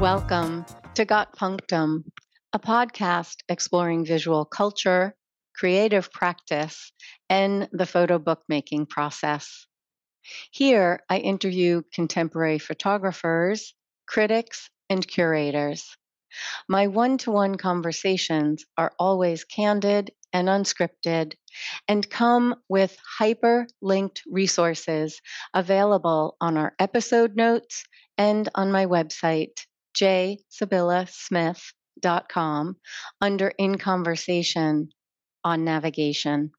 Welcome to Got Punctum, a podcast exploring visual culture, creative practice, and the photo bookmaking process. Here, I interview contemporary photographers, critics, and curators. My one to one conversations are always candid and unscripted and come with hyperlinked resources available on our episode notes and on my website, jsybyllasmith.com, under In Conversation on Navigation.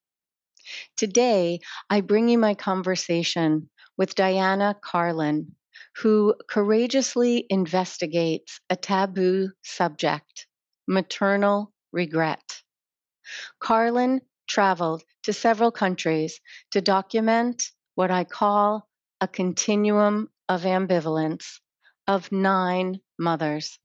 Today, I bring you my conversation with Diana Karklin, who courageously investigates a taboo subject maternal regret. Karklin traveled to several countries to document what I call a continuum of ambivalence of nine mothers.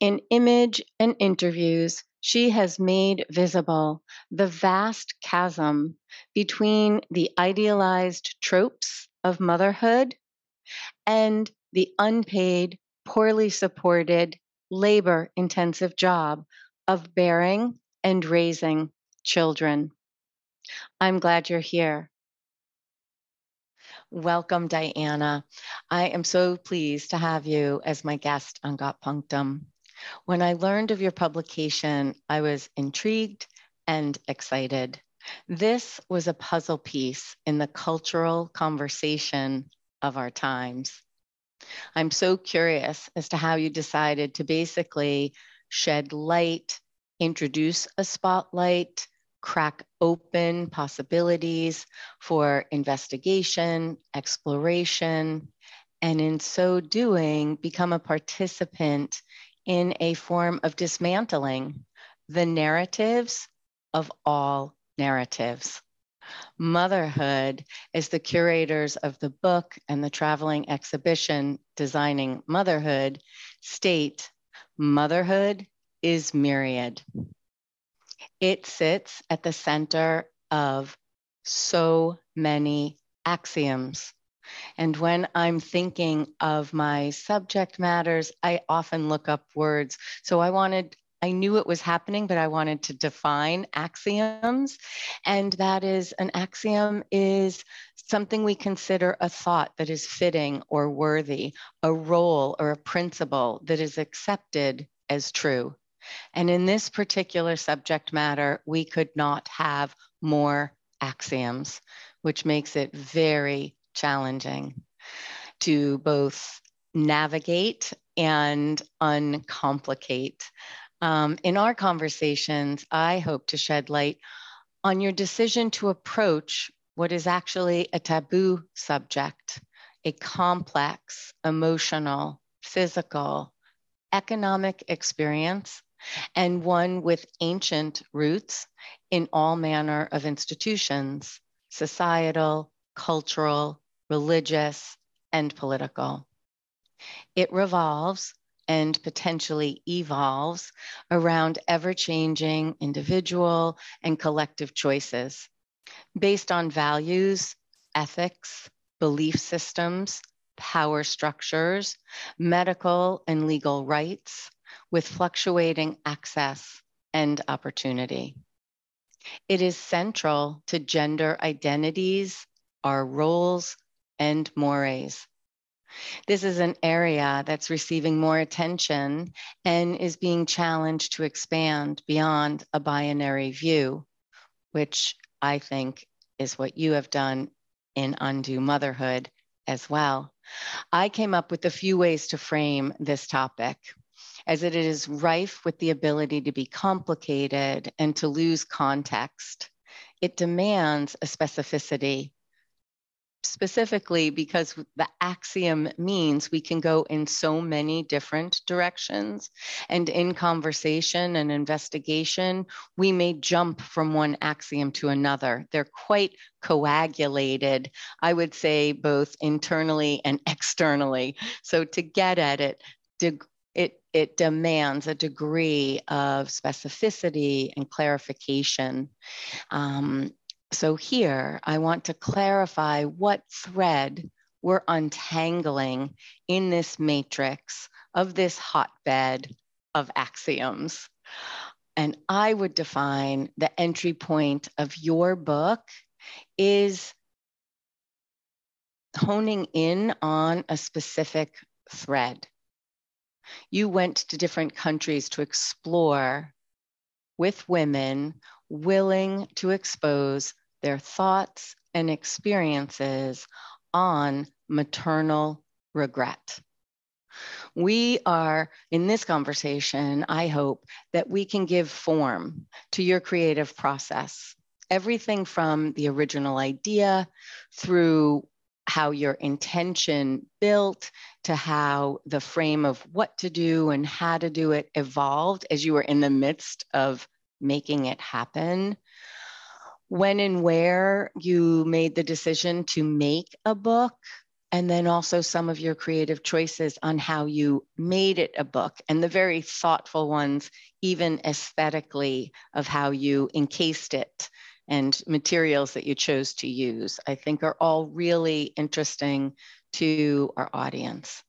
In image and interviews, she has made visible the vast chasm between the idealized tropes of motherhood and the unpaid, poorly supported, labor intensive job of bearing and raising children. I'm glad you're here. Welcome, Diana. I am so pleased to have you as my guest on Got Punctum. When I learned of your publication, I was intrigued and excited. This was a puzzle piece in the cultural conversation of our times. I'm so curious as to how you decided to basically shed light, introduce a spotlight, crack open possibilities for investigation, exploration, and in so doing, become a participant in a form of dismantling the narratives of all narratives. Motherhood, as the curators of the book and the traveling exhibition Designing Motherhood state, motherhood is myriad. It sits at the center of so many axioms. And when I'm thinking of my subject matters, I often look up words. So I wanted, I knew it was happening, but I wanted to define axioms. And that is an axiom is something we consider a thought that is fitting or worthy, a role or a principle that is accepted as true. And in this particular subject matter, we could not have more axioms, which makes it very challenging to both navigate and uncomplicate. Um, in our conversations, I hope to shed light on your decision to approach what is actually a taboo subject, a complex, emotional, physical, economic experience and one with ancient roots in all manner of institutions societal, cultural, religious, and political. It revolves and potentially evolves around ever changing individual and collective choices based on values, ethics, belief systems, power structures, medical and legal rights, with fluctuating access and opportunity. It is central to gender identities, our roles, and mores. This is an area that's receiving more attention and is being challenged to expand beyond a binary view, which I think is what you have done in Undo Motherhood as well. I came up with a few ways to frame this topic as it is rife with the ability to be complicated and to lose context. It demands a specificity, specifically because the axiom means we can go in so many different directions. And in conversation and investigation, we may jump from one axiom to another. They're quite coagulated, I would say, both internally and externally. So to get at it, it, it demands a degree of specificity and clarification. Um, so here, I want to clarify what thread we're untangling in this matrix of this hotbed of axioms. And I would define the entry point of your book is honing in on a specific thread. You went to different countries to explore with women willing to expose their thoughts and experiences on maternal regret. We are in this conversation, I hope that we can give form to your creative process. Everything from the original idea through how your intention built to how the frame of what to do and how to do it evolved as you were in the midst of making it happen. When and where you made the decision to make a book, and then also some of your creative choices on how you made it a book and the very thoughtful ones, even aesthetically, of how you encased it and materials that you chose to use, I think are all really interesting to our audience.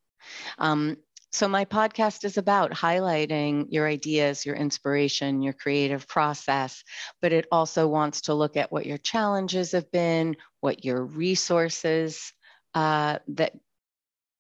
Um, so, my podcast is about highlighting your ideas, your inspiration, your creative process, but it also wants to look at what your challenges have been, what your resources uh, that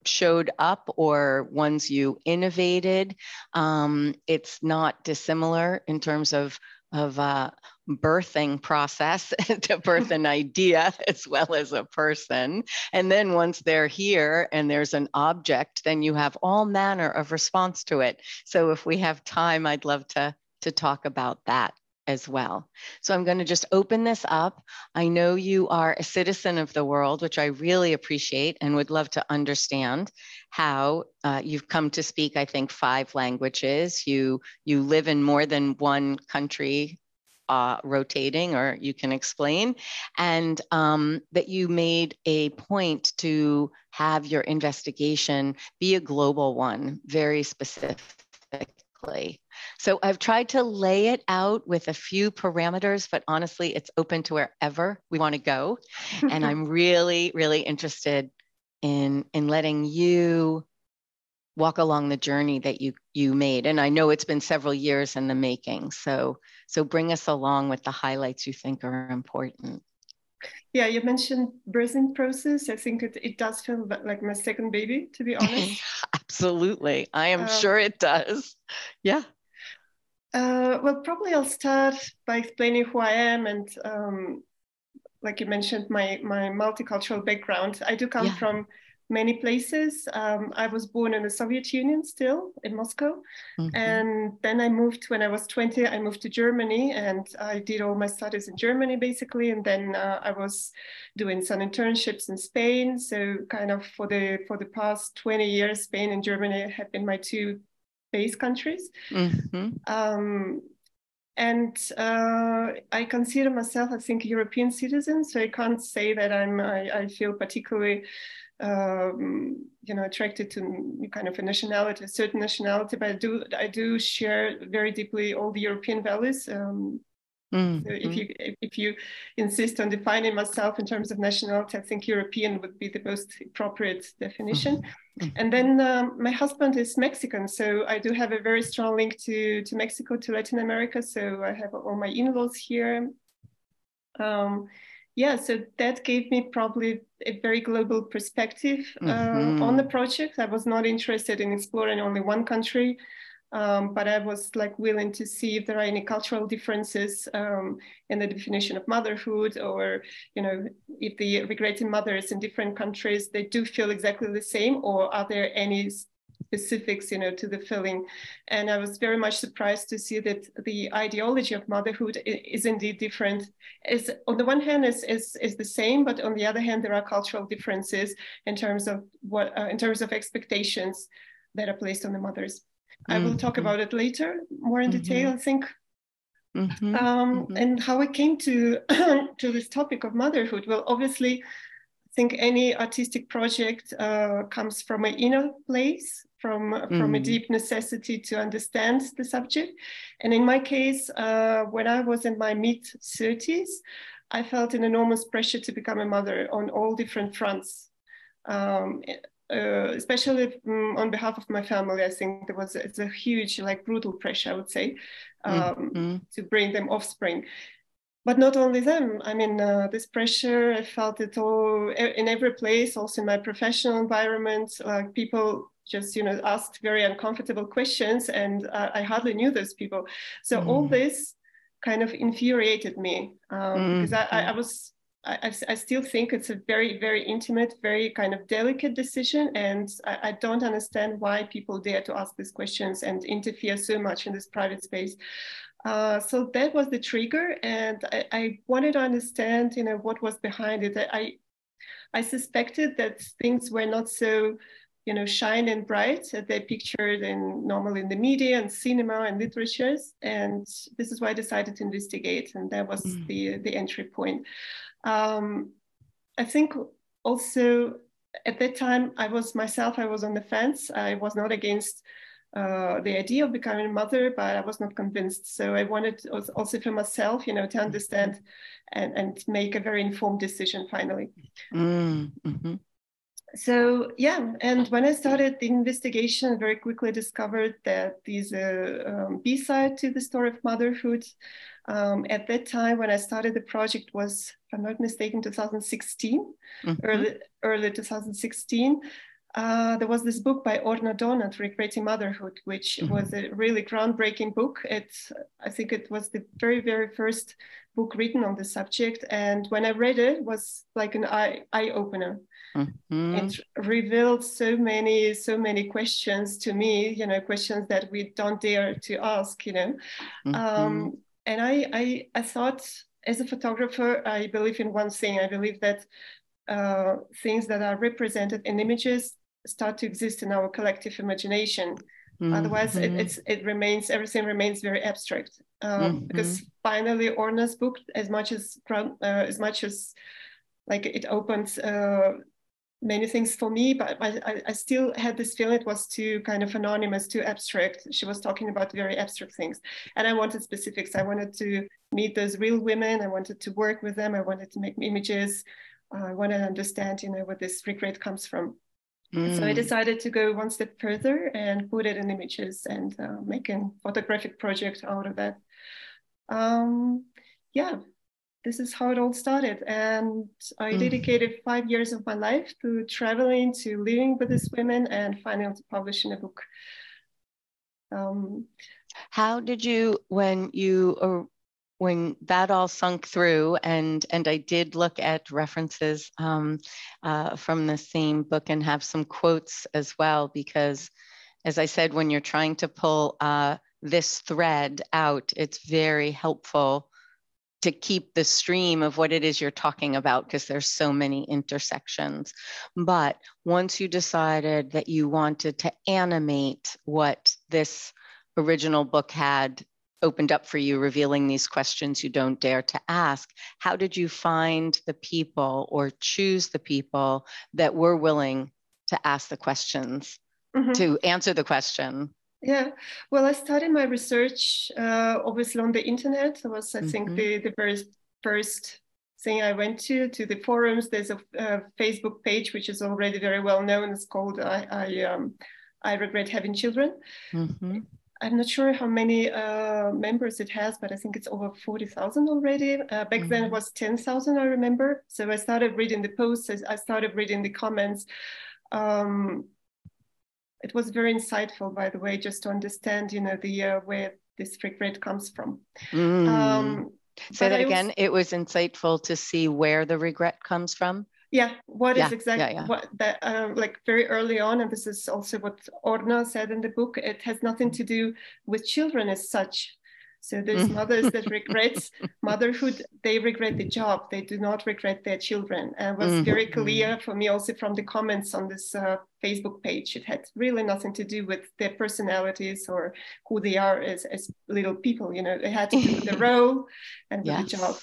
showed up or ones you innovated. Um, it's not dissimilar in terms of of uh, birthing process to birth an idea as well as a person. And then once they're here and there's an object, then you have all manner of response to it. So if we have time, I'd love to to talk about that as well. So I'm going to just open this up. I know you are a citizen of the world, which I really appreciate and would love to understand how uh, you've come to speak, I think, five languages. You, you live in more than one country uh, rotating, or you can explain, and um, that you made a point to have your investigation be a global one, very specifically. So I've tried to lay it out with a few parameters, but honestly, it's open to wherever we want to go. and I'm really, really interested in, in letting you walk along the journey that you you made and i know it's been several years in the making so so bring us along with the highlights you think are important yeah you mentioned birthing process. I think it, it does feel like my second baby to be honest. Absolutely. I am um, sure it does. Yeah. Uh, well, probably I'll start by explaining who I am and, um, like you mentioned, my my multicultural background. I do come yeah. from many places. Um, I was born in the Soviet Union, still in Moscow, mm-hmm. and then I moved when I was 20. I moved to Germany, and I did all my studies in Germany basically, and then uh, I was doing some internships in Spain. So, kind of for the for the past 20 years, Spain and Germany have been my two base countries. Mm-hmm. Um, and uh, I consider myself, I think, a European citizen. So I can't say that I'm. I, I feel particularly, um, you know, attracted to kind of a nationality, a certain nationality. But I do, I do share very deeply all the European values. Um, Mm-hmm. So if you if you insist on defining myself in terms of nationality, I think European would be the most appropriate definition. Mm-hmm. And then um, my husband is Mexican, so I do have a very strong link to to Mexico, to Latin America. So I have all my in-laws here. Um, yeah, so that gave me probably a very global perspective uh, mm-hmm. on the project. I was not interested in exploring only one country. Um, but I was like willing to see if there are any cultural differences um, in the definition of motherhood, or you know, if the regretting mothers in different countries they do feel exactly the same, or are there any specifics, you know, to the filling. And I was very much surprised to see that the ideology of motherhood is indeed different. Is on the one hand is is is the same, but on the other hand there are cultural differences in terms of what uh, in terms of expectations that are placed on the mothers. I will talk mm-hmm. about it later, more in detail, mm-hmm. I think. Mm-hmm. Um, mm-hmm. And how I came to to this topic of motherhood. Well, obviously, think any artistic project uh, comes from an inner place, from from a mm. deep necessity to understand the subject. And in my case, uh, when I was in my mid thirties, I felt an enormous pressure to become a mother on all different fronts. Um, uh, especially um, on behalf of my family, I think there was it's a huge, like brutal pressure, I would say, um, mm-hmm. to bring them offspring. But not only them. I mean, uh, this pressure, I felt it all in every place, also in my professional environment. Like people just, you know, asked very uncomfortable questions, and uh, I hardly knew those people. So mm-hmm. all this kind of infuriated me um, mm-hmm. because I, I, I was I, I, still think it's a very, very intimate, very kind of delicate decision. And I, I, don't understand why people dare to ask these questions and interfere so much in this private space. Uh, so that was the trigger. And I, I, wanted to understand, you know, what was behind it. I, I suspected that things were not so, you know, shine and bright as they pictured in normally in the media and cinema and literatures. And this is why I decided to investigate. And that was mm. the, the entry point. Um, I think also at that time I was myself, I was on the fence. I was not against uh, the idea of becoming a mother, but I was not convinced. So I wanted also for myself, you know, to understand and, and make a very informed decision finally. Mm -hmm. So yeah, and when I started the investigation, I very quickly discovered that there's a um, B-side to the story of motherhood. Um, at that time, when I started the project, was if I'm not mistaken, 2016, mm-hmm. early early 2016. Uh, there was this book by Orna Donath, Regretting Motherhood, which mm-hmm. was a really groundbreaking book. It's, I think it was the very, very first book written on the subject. And when I read it, it was like an eye, eye opener. Mm-hmm. It revealed so many, so many questions to me, you know, questions that we don't dare to ask, you know. Mm-hmm. Um, and I, I, I thought as a photographer, I believe in one thing. I believe that uh, things that are represented in images start to exist in our collective imagination. Mm-hmm. Otherwise, it, it's it remains everything remains very abstract. Um, mm-hmm. Because finally, Orna's book, as much as uh, as much as like it opens uh, many things for me, but I, I, still had this feeling it was too kind of anonymous, too abstract. She was talking about very abstract things. And I wanted specifics. I wanted to meet those real women. I wanted to work with them. I wanted to make images. I wanted to understand, you know, where this regret comes from. Mm. So I mm. decided to go one step further and put it in images and uh, make a photographic project out of that. Um, yeah, this is how it all started. And I mm. dedicated five years of my life to traveling, to living with these women, and finally to publishing a book. Um, how did you, when you, or when that all sunk through, and and I did look at references um, uh, from the same book and have some quotes as well, because as I said, when you're trying to pull uh, this thread out, it's very helpful to keep the stream of what it is you're talking about because there's so many intersections. But once you decided that you wanted to animate what this original book had opened up for you, revealing these questions you don't dare to ask, how did you find the people or choose the people that were willing to ask the questions, mm-hmm. to answer the question? Yeah, well, I started my research uh, obviously on the internet. That was, I mm-hmm. think, the, the very first thing I went to, to the forums. There's a, a Facebook page which is already very well known. It's called I, I, um, I Regret Having Children. Mm-hmm. I'm not sure how many uh, members it has, but I think it's over 40,000 already. Uh, back mm-hmm. then it mm-hmm. was 10,000, I remember. So I started reading the posts, I started reading the comments. Um, it was very insightful, by the way, just to understand, you know, the uh, where this regret comes from. Mm. Um, Say that again. it was insightful to see where the regret comes from. Yeah, what yeah, is exactly yeah, yeah. what that uh, like very early on, and this is also what Orna said in the book. It has nothing to do with children as such, so there's mothers that regret motherhood. They regret the job. They do not regret their children. And it was mm-hmm. very clear for me also from the comments on this uh, Facebook page. It had really nothing to do with their personalities or who they are as, as little people. You know, they had to do with the role and with yes. the job.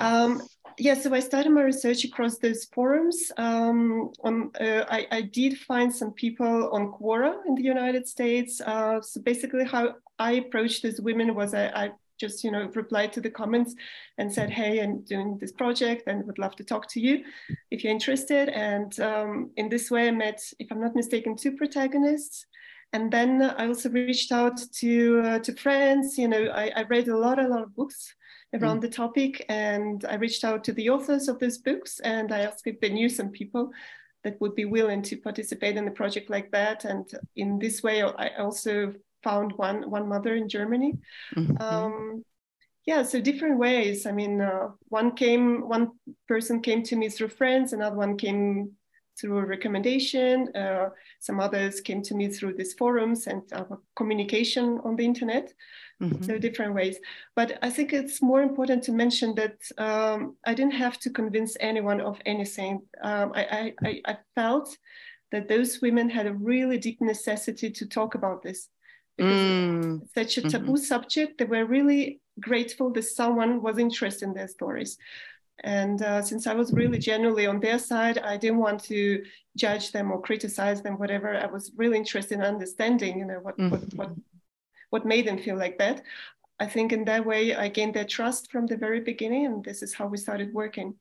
Um, yeah, so I started my research across those forums. Um, on, uh, I, I, did find some people on Quora in the United States. Uh, so basically, how I approached these women was I, I just you know replied to the comments and said hey i'm doing this project and would love to talk to you if you're interested and um, in this way i met if i'm not mistaken two protagonists and then i also reached out to uh, to friends you know I, I, read a lot a lot of books around mm. the topic and i reached out to the authors of those books and i asked if they knew some people that would be willing to participate in a project like that and in this way i also found one one mother in Germany. Mm-hmm. Um, yeah, so different ways. I mean, uh, one came, one person came to me through friends, another one came through a recommendation. Uh, some others came to me through these forums and uh, communication on the internet. Mm-hmm. So different ways. But I think it's more important to mention that um, I didn't have to convince anyone of anything. Um, I, I, I felt that those women had a really deep necessity to talk about this because mm. it's such a taboo mm-hmm. subject. They were really grateful that someone was interested in their stories. And uh, since I was really genuinely on their side, I didn't want to judge them or criticize them, whatever. I was really interested in understanding, you know, what, mm-hmm. what, what, what made them feel like that. I think in that way, I gained their trust from the very beginning, and this is how we started working.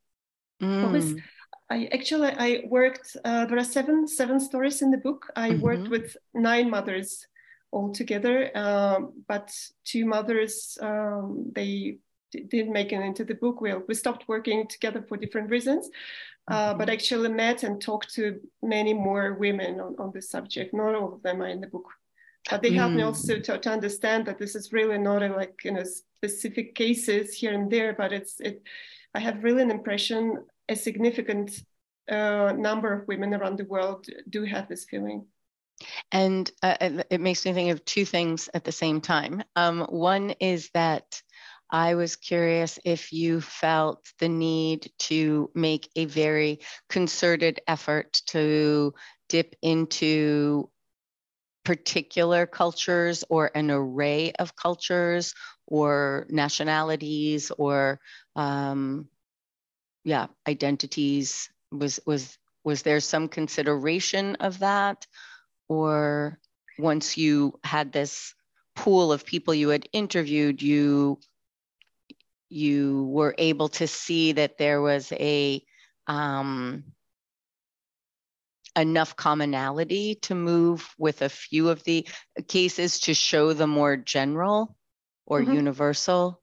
Mm. I actually I worked. Uh, there are seven seven stories in the book. I mm-hmm. worked with nine mothers altogether. Um, but two mothers, um, they didn't make it into the book. We, we stopped working together for different reasons, uh, mm-hmm. but actually met and talked to many more women on, on this subject. Not all of them are in the book. But they helped mm. me also to, to understand that this is really not a, like you know specific cases here and there, but it's it. I have really an impression a significant uh, number of women around the world do have this feeling. And uh, it makes me think of two things at the same time. Um, one is that I was curious if you felt the need to make a very concerted effort to dip into particular cultures or an array of cultures or nationalities or um, yeah identities. Was was was there some consideration of that? Or once you had this pool of people you had interviewed you you were able to see that there was a um, enough commonality to move with a few of the cases to show the more general or mm-hmm. universal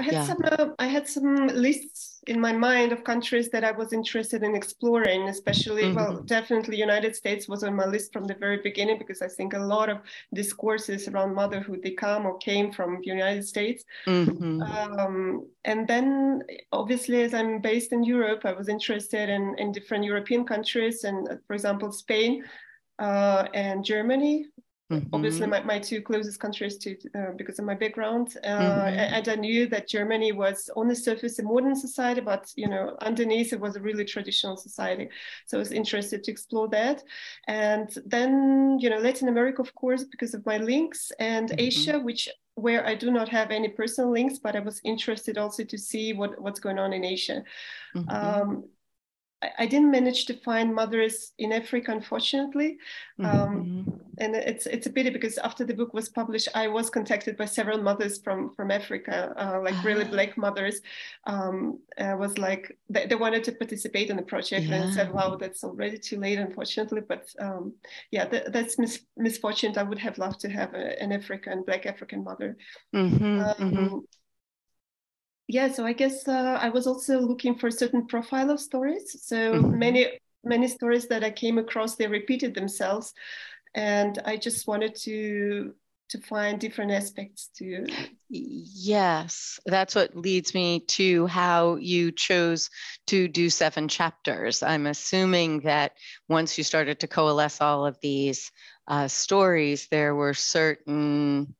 I had yeah. some uh, I had some lists in my mind of countries that I was interested in exploring, especially mm-hmm. well, definitely United States was on my list from the very beginning because I think a lot of discourses around motherhood they come or came from the United States. Mm-hmm. Um, and then obviously as I'm based in Europe, I was interested in, in different European countries and for example Spain uh, and Germany Mm-hmm. Obviously, my, my two closest countries to uh, because of my background, uh, mm-hmm. and I knew that Germany was on the surface a modern society, but you know underneath it was a really traditional society. So I was interested to explore that, and then you know Latin America, of course, because of my links, and mm-hmm. Asia, which where I do not have any personal links, but I was interested also to see what, what's going on in Asia. Mm-hmm. Um, I didn't manage to find mothers in Africa, unfortunately, um, mm-hmm. and it's it's a pity because after the book was published, I was contacted by several mothers from from Africa, uh, like really ah. black mothers. Um, was like they, they, wanted to participate in the project, yeah. and said, "Wow, that's already too late, unfortunately." But um, yeah, th- that's mis- misfortune. I would have loved to have a, an African black African mother. Mm-hmm. mm-hmm. Yeah, so I guess uh, I was also looking for a certain profile of stories. So mm-hmm. many many stories that I came across they repeated themselves, and I just wanted to to find different aspects to yes that's what leads me to how you chose to do seven chapters i'm assuming that once you started to coalesce all of these uh, stories there were certain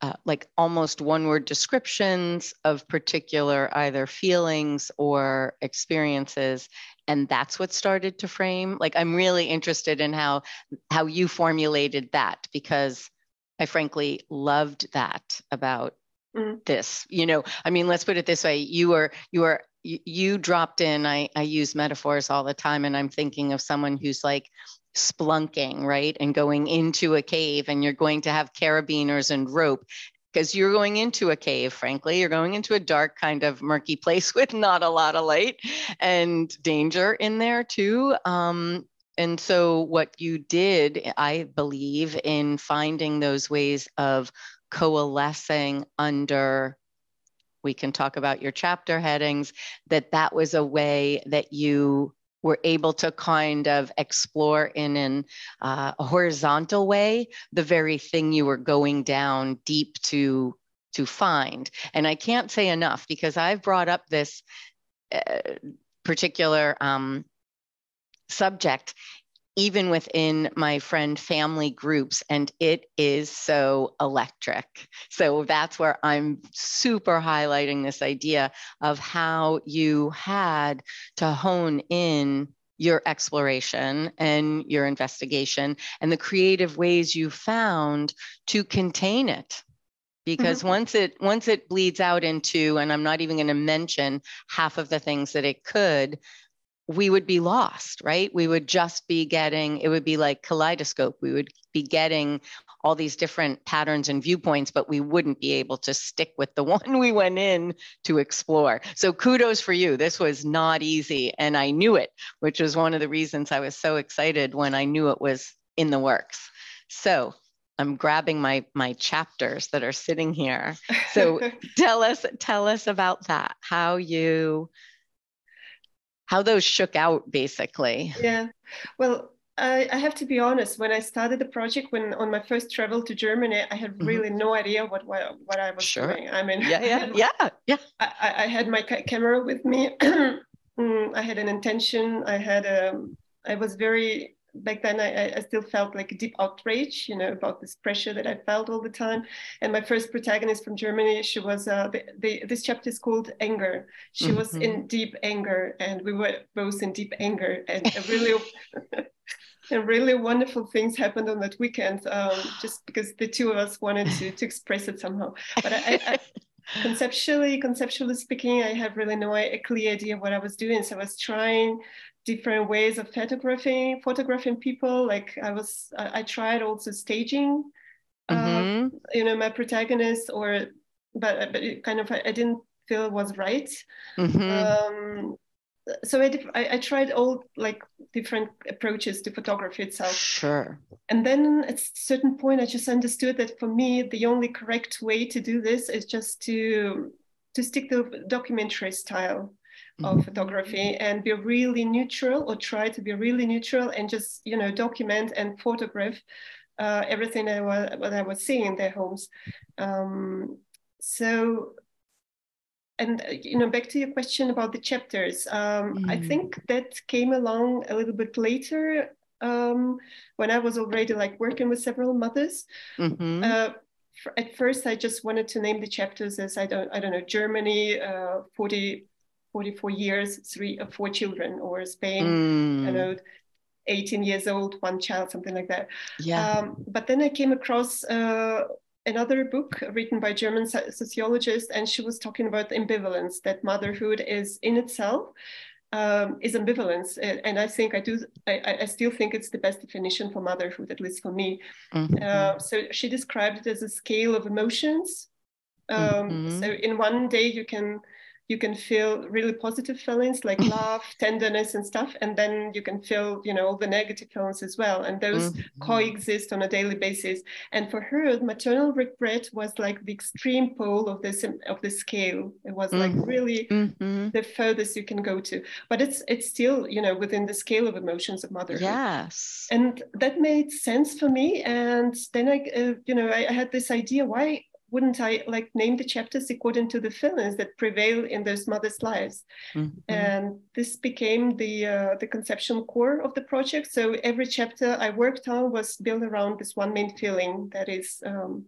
uh, like almost one word descriptions of particular either feelings or experiences and that's what started to frame like i'm really interested in how how you formulated that because i frankly loved that about mm. this you know i mean let's put it this way you were you were you dropped in I, I use metaphors all the time and i'm thinking of someone who's like splunking, right? And going into a cave, and you're going to have carabiners and rope. because you're going into a cave, frankly. You're going into a dark, kind of murky place with not a lot of light and danger in there, too. Um, and so, what you did, I believe, in finding those ways of coalescing under we can talk about your chapter headings that that was a way that you were able to kind of explore in an, uh, horizontal way the very thing you were going down deep to to find. And i can't say enough because i've brought up this uh, particular um, subject even within my friend family groups, and it is so electric. So that's where I'm super highlighting this idea of how you had to hone in your exploration and your investigation and the creative ways you found to contain it because mm-hmm. once it once it bleeds out into and i'm not even going to mention half of the things that it could we would be lost, right? We would just be getting, it would be like kaleidoscope. We would be getting all these different patterns and viewpoints, but we wouldn't be able to stick with the one we went in to explore. So kudos for you. This was not easy. And I knew it, which was one of the reasons I was so excited when I knew it was in the works. So I'm grabbing my my chapters that are sitting here. So tell us tell us about that. How you how those shook out basically. Yeah. Well, I, I, have to be honest. When I started the project, when on my first travel to Germany, I had mm-hmm. really mm-hmm. no idea what, what what I was sure. doing. I mean, yeah, yeah, yeah, yeah. I, I had my camera with me. Mm, I had an intention. I had a. Um, was very back then I, I, still felt like a deep outrage, you know, about this pressure that I felt all the time. And my first protagonist from Germany, she was, uh, the, the, this chapter is called Anger. She mm-hmm. was in deep anger and we were both in deep anger and really, and really wonderful things happened on that weekend um, just because the two of us wanted to, to express it somehow. But I, I conceptually conceptually speaking i have really no a clear idea what i was doing so i was trying different ways of photographing photographing people. Like i was i, I tried also staging uh, mm-hmm. uh, you know my protagonist or but but it kind of i, I didn't feel was right. Mm-hmm. um, so I, I, I tried all like different approaches to photography itself. Sure. And then at a certain point i just understood that for me the only correct way to do this is just to to stick to documentary style of mm-hmm. photography and be really neutral or try to be really neutral and just you know document and photograph uh, everything I was, what I was seeing in their homes. Um, so, and you know, back to your question about the chapters, um, mm. I think that came along a little bit later um, when I was already like working with several mothers. Mm-hmm. Uh, at first, I just wanted to name the chapters as I don't, I don't know, Germany, uh, 40 44 years, three or uh, four children, or Spain, mm. you know, 18 years old, one child, something like that. Yeah. Um, but then I came across uh, another book written by German sociologist, and she was talking about ambivalence, that motherhood is in itself. Um, is ambivalence, and I think I do. I, I, still think it's the best definition for motherhood, at least for me. Mm-hmm. Uh, so she described it as a scale of emotions. Um, mm-hmm. So in one day you can you can feel really positive feelings like love tenderness and stuff and then you can feel you know all the negative feelings as well and those mm-hmm. coexist on a daily basis and for her maternal regret was like the extreme pole of this of the scale it was like mm-hmm. really mm-hmm. the furthest you can go to but it's it's still you know within the scale of emotions of motherhood yes and that made sense for me and then i uh, you know I, I had this idea why wouldn't I like name the chapters according to the feelings that prevail in those mothers' lives? Mm-hmm. And this became the uh, the conceptual core of the project. So every chapter I worked on was built around this one main feeling that is um,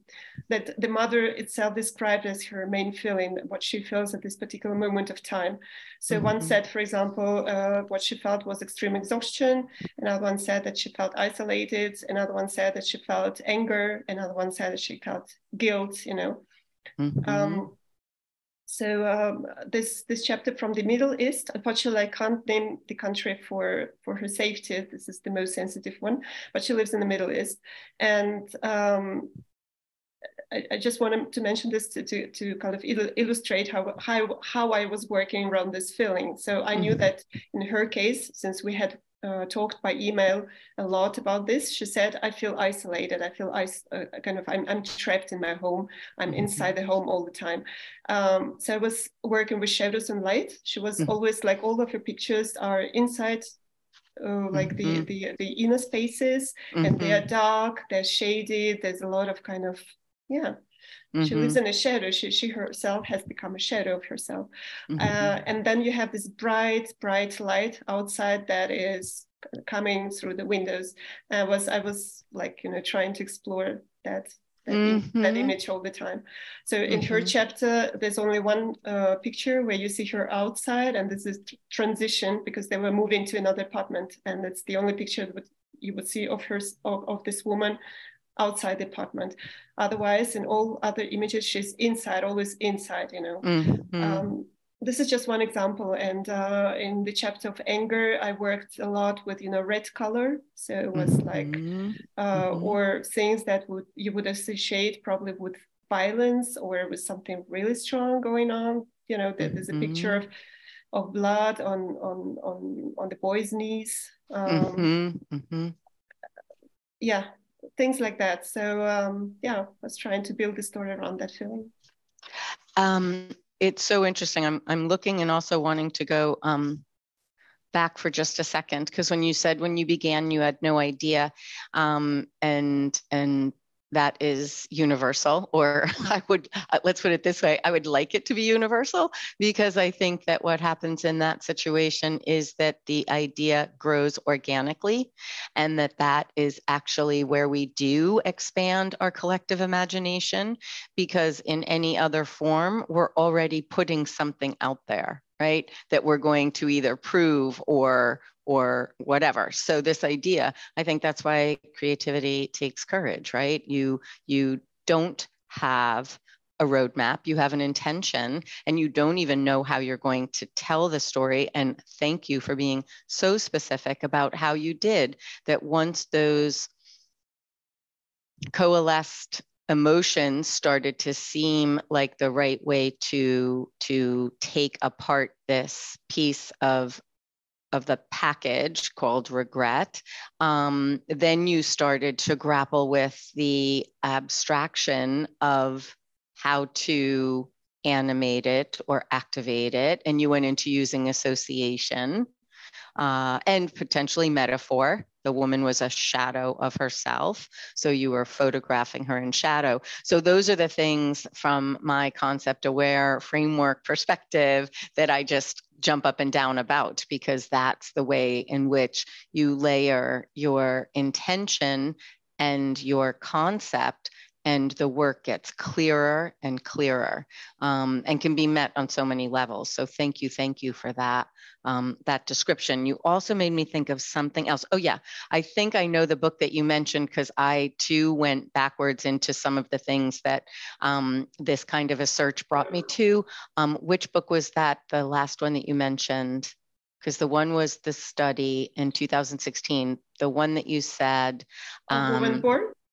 that the mother itself described as her main feeling, what she feels at this particular moment of time. So mm-hmm. one said, for example, uh, what she felt was extreme exhaustion. Another one said that she felt isolated. Another one said that she felt anger. Another one said that she felt guilt you know mm-hmm. um, so um, this this chapter from the Middle East, unfortunately, I can't name the country for for her safety. This is the most sensitive one, but she lives in the Middle East, and um, I, I, just wanted to mention this to, to, to kind of il- illustrate how, how, how I was working around this feeling. So I knew mm-hmm. that in her case, since we had uh, talked by email a lot about this. She said, "I feel isolated. I feel is- uh, kind of I'm, I'm trapped in my home. I'm mm-hmm. inside the home all the time." Um, so I was working with shadows and light. She was mm-hmm. always like all of her pictures are inside. Uh, like mm-hmm. the, the the inner spaces and they are mm-hmm. dark they're shaded there's a lot of kind of yeah Mm-hmm. She lives mm-hmm. in a shadow. She, she herself has become a shadow of herself. Mm-hmm. Uh, and then you have this bright, bright light outside that is coming through the windows. I was I was like you know trying to explore that that, mm-hmm. that image all the time. So in mm-hmm. her chapter, there's only one uh, picture where you see her outside, and this is transition because they were moving to another apartment, and it's the only picture that you would see of her of, of this woman outside the apartment. Otherwise, in all other images, she's inside, always inside, you know. Mm-hmm. Um, this is just one example. And uh, in the chapter of anger, I worked a lot with, you know, red color. So it was mm-hmm. like, uh, mm-hmm. or things that would you would associate probably with violence or with something really strong going on. You know, there's a picture of of blood on on on on the boy's knees. Um, mm-hmm. Mm-hmm. yeah, things like that. So um, yeah, I was trying to build the story around that feeling. Um, it's so interesting. I'm I'm looking and also wanting to go um, back for just a second because when you said when you began you had no idea, um, and and that is universal or i would uh, let's put it this way i would like it to be universal because i think that what happens in that situation is that the idea grows organically and that that is actually where we do expand our collective imagination because in any other form we're already putting something out there right that we're going to either prove or or whatever so this idea i think that's why creativity takes courage right you you don't have a roadmap, you have an intention, and you don't even know how you're going to tell the story. And thank you for being so specific about how you did that once those coalesced emotions started to seem like the right way to to take apart this piece of of the package called regret, um, then you started to grapple with the abstraction of how to animate it or activate it. And you went into using association uh, and potentially metaphor. The woman was a shadow of herself. So you were photographing her in shadow. So those are the things from my concept aware framework perspective that I just jump up and down about because that's the way in which you layer your intention and your concept and the work gets clearer and clearer um, and can be met on so many levels. So thank you thank you for that um, that description. You also made me think of something else. Oh yeah. I think i know the book that you mentioned because i too went backwards into some of the things that um, this kind of a search brought me to. Um, which book was that? The last one that you mentioned? Because the one was the study in 2016 the one that you said um,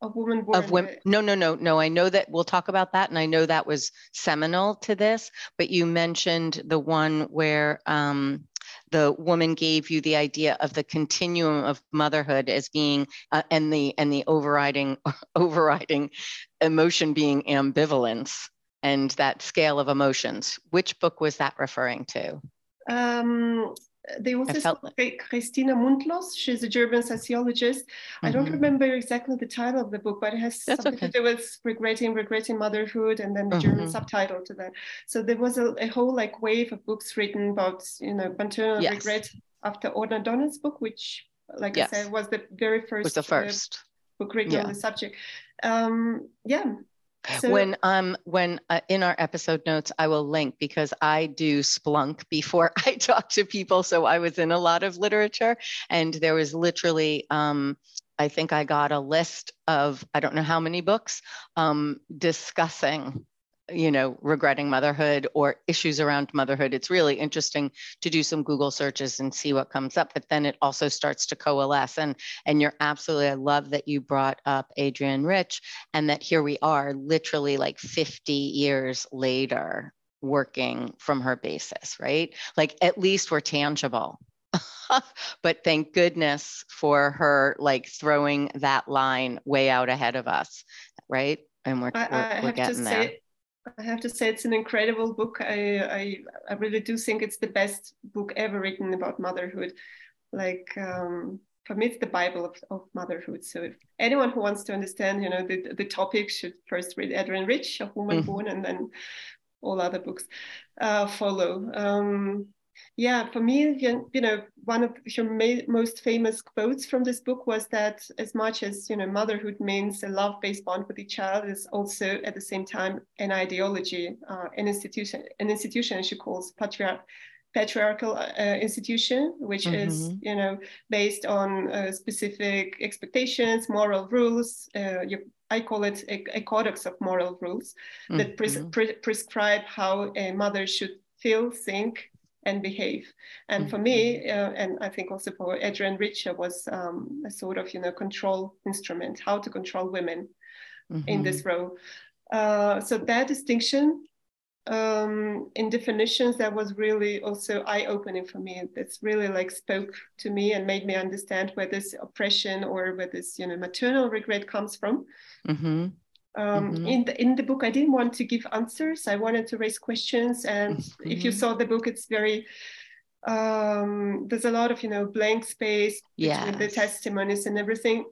of women born of women no no no no i know that we'll talk about that and i know that was seminal to this but you mentioned the one where um, the woman gave you the idea of the continuum of motherhood as being uh, and the and the overriding overriding emotion being ambivalence and that scale of emotions. Which book was that referring to? Um, they also like Christina Mundlos. She's a German sociologist. Mm-hmm. I don't mm-hmm. remember exactly the title of the book, but it has That's something okay. to do with regretting, regretting motherhood, and then the mm-hmm. German subtitle to that. So there was a, a, whole like wave of books written about you know maternal yes. regret after Orna Donath's book, which, like yes. I said, was the very first. Was the first uh, book written yeah. on the subject. Um, yeah, so, when um when uh, in our episode notes I will link because I do Splunk before I talk to people. So I was in a lot of literature and there was literally um I think I got a list of I don't know how many books um discussing you know, regretting motherhood or issues around motherhood. It's really interesting to do some Google searches and see what comes up, but then it also starts to coalesce. And and you're absolutely, I love that you brought up Adrienne Rich and that here we are literally like 50 years later working from her basis, right? Like at least we're tangible. but thank goodness for her like throwing that line way out ahead of us, right? And we're, I, we're, I we're getting there. Say, I have to say it's an incredible book. I, I, I really do think it's the best book ever written about motherhood. Like um, for me, it's the Bible of, of motherhood. So if anyone who wants to understand, you know, the, the topic should first read Adrienne Rich, A Woman mm-hmm. Born, and then all other books uh, follow. Um, yeah, for me, you know, one of your most famous quotes from this book was that as much as, you know, motherhood means a love-based bond with each child is also at the same time an ideology, uh, an institution, an institution she calls patriarch, patriarchal uh, institution, which mm-hmm. is, you know, based on uh, specific expectations, moral rules. Uh, you, I call it a, a, codex of moral rules mm-hmm. that pres- pre- prescribe how a mother should feel, think, and behave. And mm-hmm. for me, mm-hmm. uh, and I think also for Adrienne Richer was um, a sort of, you know, control instrument, how to control women mm-hmm. in this role. Uh, so that distinction um, in definitions, that was really also eye-opening for me. That's really like spoke to me and made me understand where this oppression or where this, you know, maternal regret comes from. Mm-hmm. Um, mm-hmm. in the in the book i didn't want to give answers i wanted to raise questions and mm-hmm. if you saw the book it's very um, there's a lot of you know blank space yes. between the testimonies and everything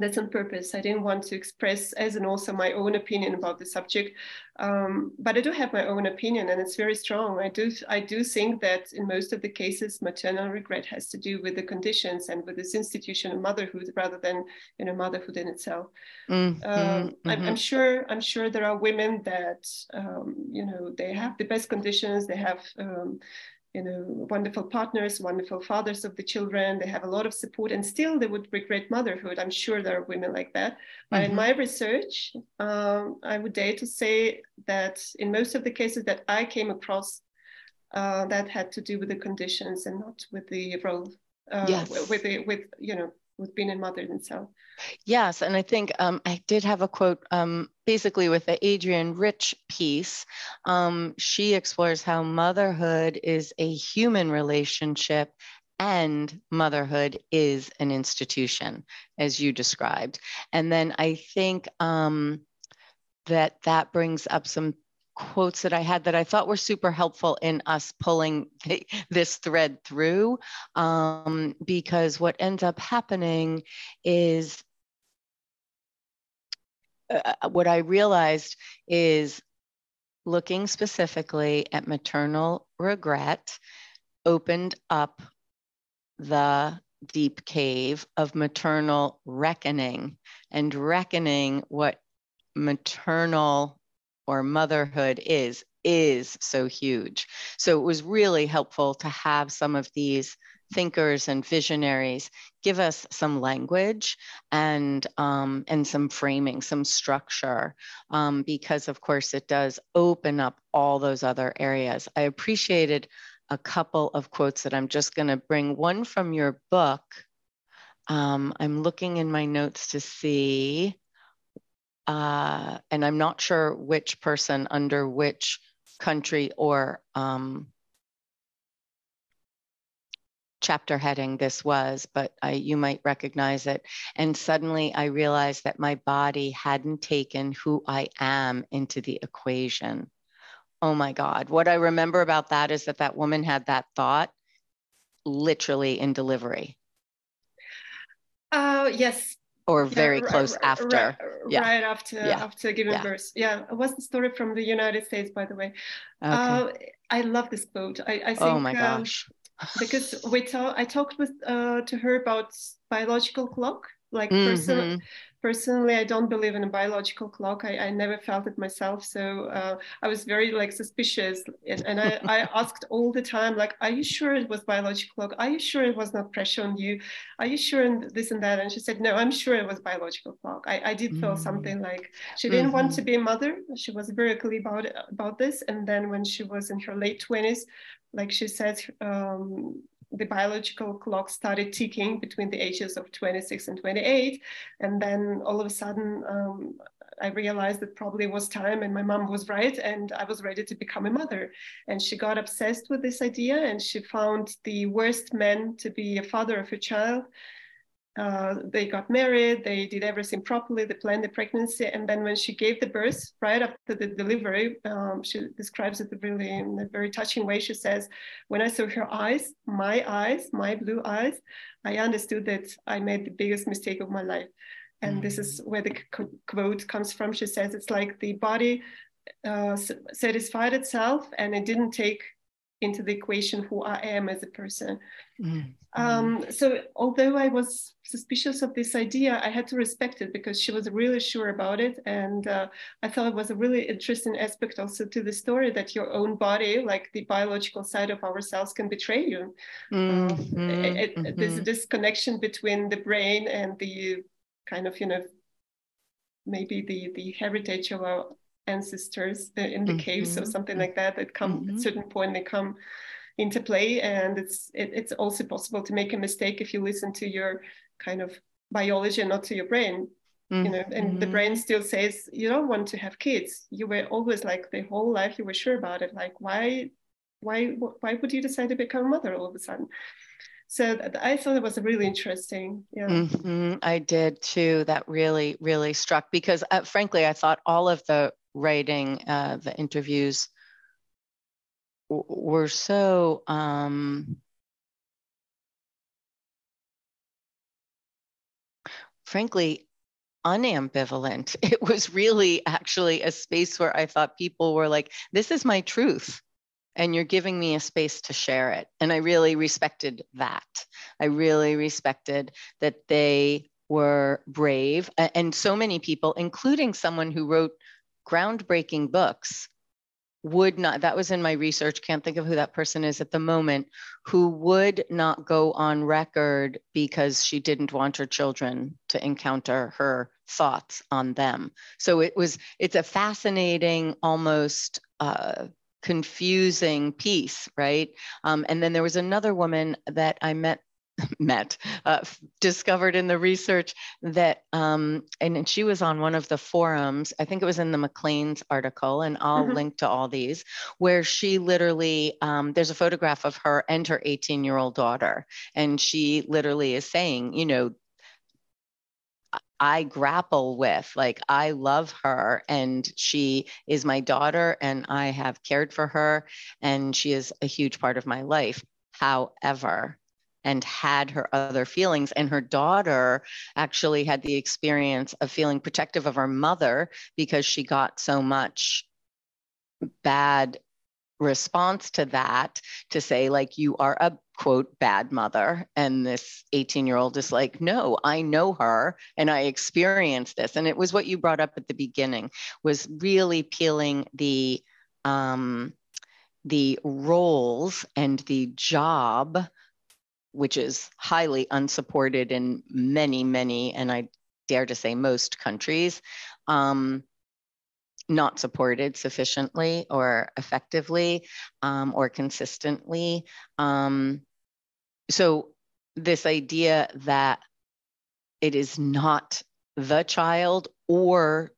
that's on purpose. I didn't want to express as and also my own opinion about the subject, um, but I do have my own opinion, and it's very strong. I do I do think that in most of the cases, maternal regret has to do with the conditions and with this institution of motherhood rather than you know motherhood in itself. Mm-hmm. Um, mm-hmm. I'm, I'm, mm-hmm. sure I'm sure there are women that um, you know they have the best conditions, they have um, you know, wonderful partners, wonderful fathers of the children. They have a lot of support, and still they would regret motherhood. I'm sure there are women like that. But mm-hmm. in my research, um, I would dare to say that in most of the cases that I came across, uh, that had to do with the conditions and not with the role. Uh, yes. with the with you know with being a mother themselves. Yes, and I think um, I did have a quote um, basically with the Adrienne Rich piece. Um, she explores how motherhood is a human relationship and motherhood is an institution, as you described. And then I think um, that that brings up some quotes that I had that I thought were super helpful in us pulling this thread through. Um, because what ends up happening is uh, uh, what I realized is looking specifically at maternal regret opened up the deep cave of maternal reckoning and reckoning what maternal or motherhood is is so huge. So it was really helpful to have some of these thinkers and visionaries give us some language and um, and some framing, some structure, um, because of course it does open up all those other areas. I appreciated a couple of quotes that I'm just going to bring. One from your book. Um, I'm looking in my notes to see uh, and I'm not sure which person under which country or um, chapter heading this was, but I, you might recognize it. And suddenly I realized that my body hadn't taken who I am into the equation. Oh my God. What I remember about that is that that woman had that thought literally in delivery. Uh, yes, or very yeah, close after right, yeah. right after yeah. after giving yeah. birth yeah it was the story from the united states by the way okay. uh, i love this quote i, I oh think oh my gosh um, because we talk, i talked with uh, to her about biological clock like mm-hmm. person personally i don't believe in a biological clock i, I never felt it myself so uh, i was very like suspicious and, and I, I asked all the time like are you sure it was biological clock are you sure it was not pressure on you are you sure and this and that and she said no i'm sure it was biological clock i, I did feel mm-hmm. something like she didn't mm-hmm. want to mm-hmm. be a mother she was very clear about about this and then when she was in her late 20s like she said um, the biological clock started ticking between the ages of 26 and 28. And then all of a sudden, um, I realized that probably was time and my mom was right and I was ready to become a mother. And she got obsessed with this idea and she found the worst man to be a father of a child uh, they got married, they did everything properly, they planned the pregnancy, and then when she gave the birth, right after the delivery, um, she describes it really in a very touching way. She says, "When I saw her eyes, my eyes, my blue eyes, I understood that I made the biggest mistake of my life." And mm-hmm. this is where the quote comes from. She says, "It's like the body uh, satisfied itself, and it didn't take into the equation who I am as a person. Mm-hmm. Um, so although I was suspicious of this idea, I had to respect it because she was really sure about it. And uh, I thought it was a really interesting aspect also to the story that your own body, like the biological side of ourselves, can betray you. Mm-hmm. Uh, it, mm-hmm. There's this connection between the brain and the kind of, you know, maybe the, the heritage of our ancestors in the mm-hmm. caves or something like that that come mm-hmm. at a certain point they come into play and it's it, it's also possible to make a mistake if you listen to your kind of biology and not to your brain mm-hmm. you know and the brain mm-hmm. still says you don't want to have kids you were always like the whole life you were sure about it like why why why would you decide to become a mother all of a sudden so I thought it was really interesting. Yeah, mm-hmm. I did too. That really, really struck because, uh, frankly, I thought all of the writing, uh, the interviews were so um, frankly unambivalent. It was really actually a space where I thought people were like, this is my truth. And you're giving me a space to share it. And I really respected that. I really respected that they were brave. And so many people, including someone who wrote groundbreaking books would not that was in my research can't think of who that person is at the moment who would not go on record because she didn't want her children to encounter her thoughts on them. So it was it's a fascinating almost uh, confusing piece right? Um, and then there was another woman that i met met uh, discovered in the research that um, and she was on one of the forums i think it was in the maclean's article and i'll mm-hmm. link to all these where she literally um, there's a photograph of her and her 18 year old daughter and she literally is saying you know I grapple with. Like, I love her and she is my daughter and I have cared for her and she is a huge part of my life. However, and had her other feelings. And her daughter actually had the experience of feeling protective of her mother because she got so much bad response to that to say like you are a quote bad mother and this 18 year old is like no i know her and i experienced this and it was what you brought up at the beginning was really peeling the um the roles and the job which is highly unsupported in many, many, and I dare to say most countries, um, not supported sufficiently or effectively um, or consistently. Um, so, this idea that it is not the child or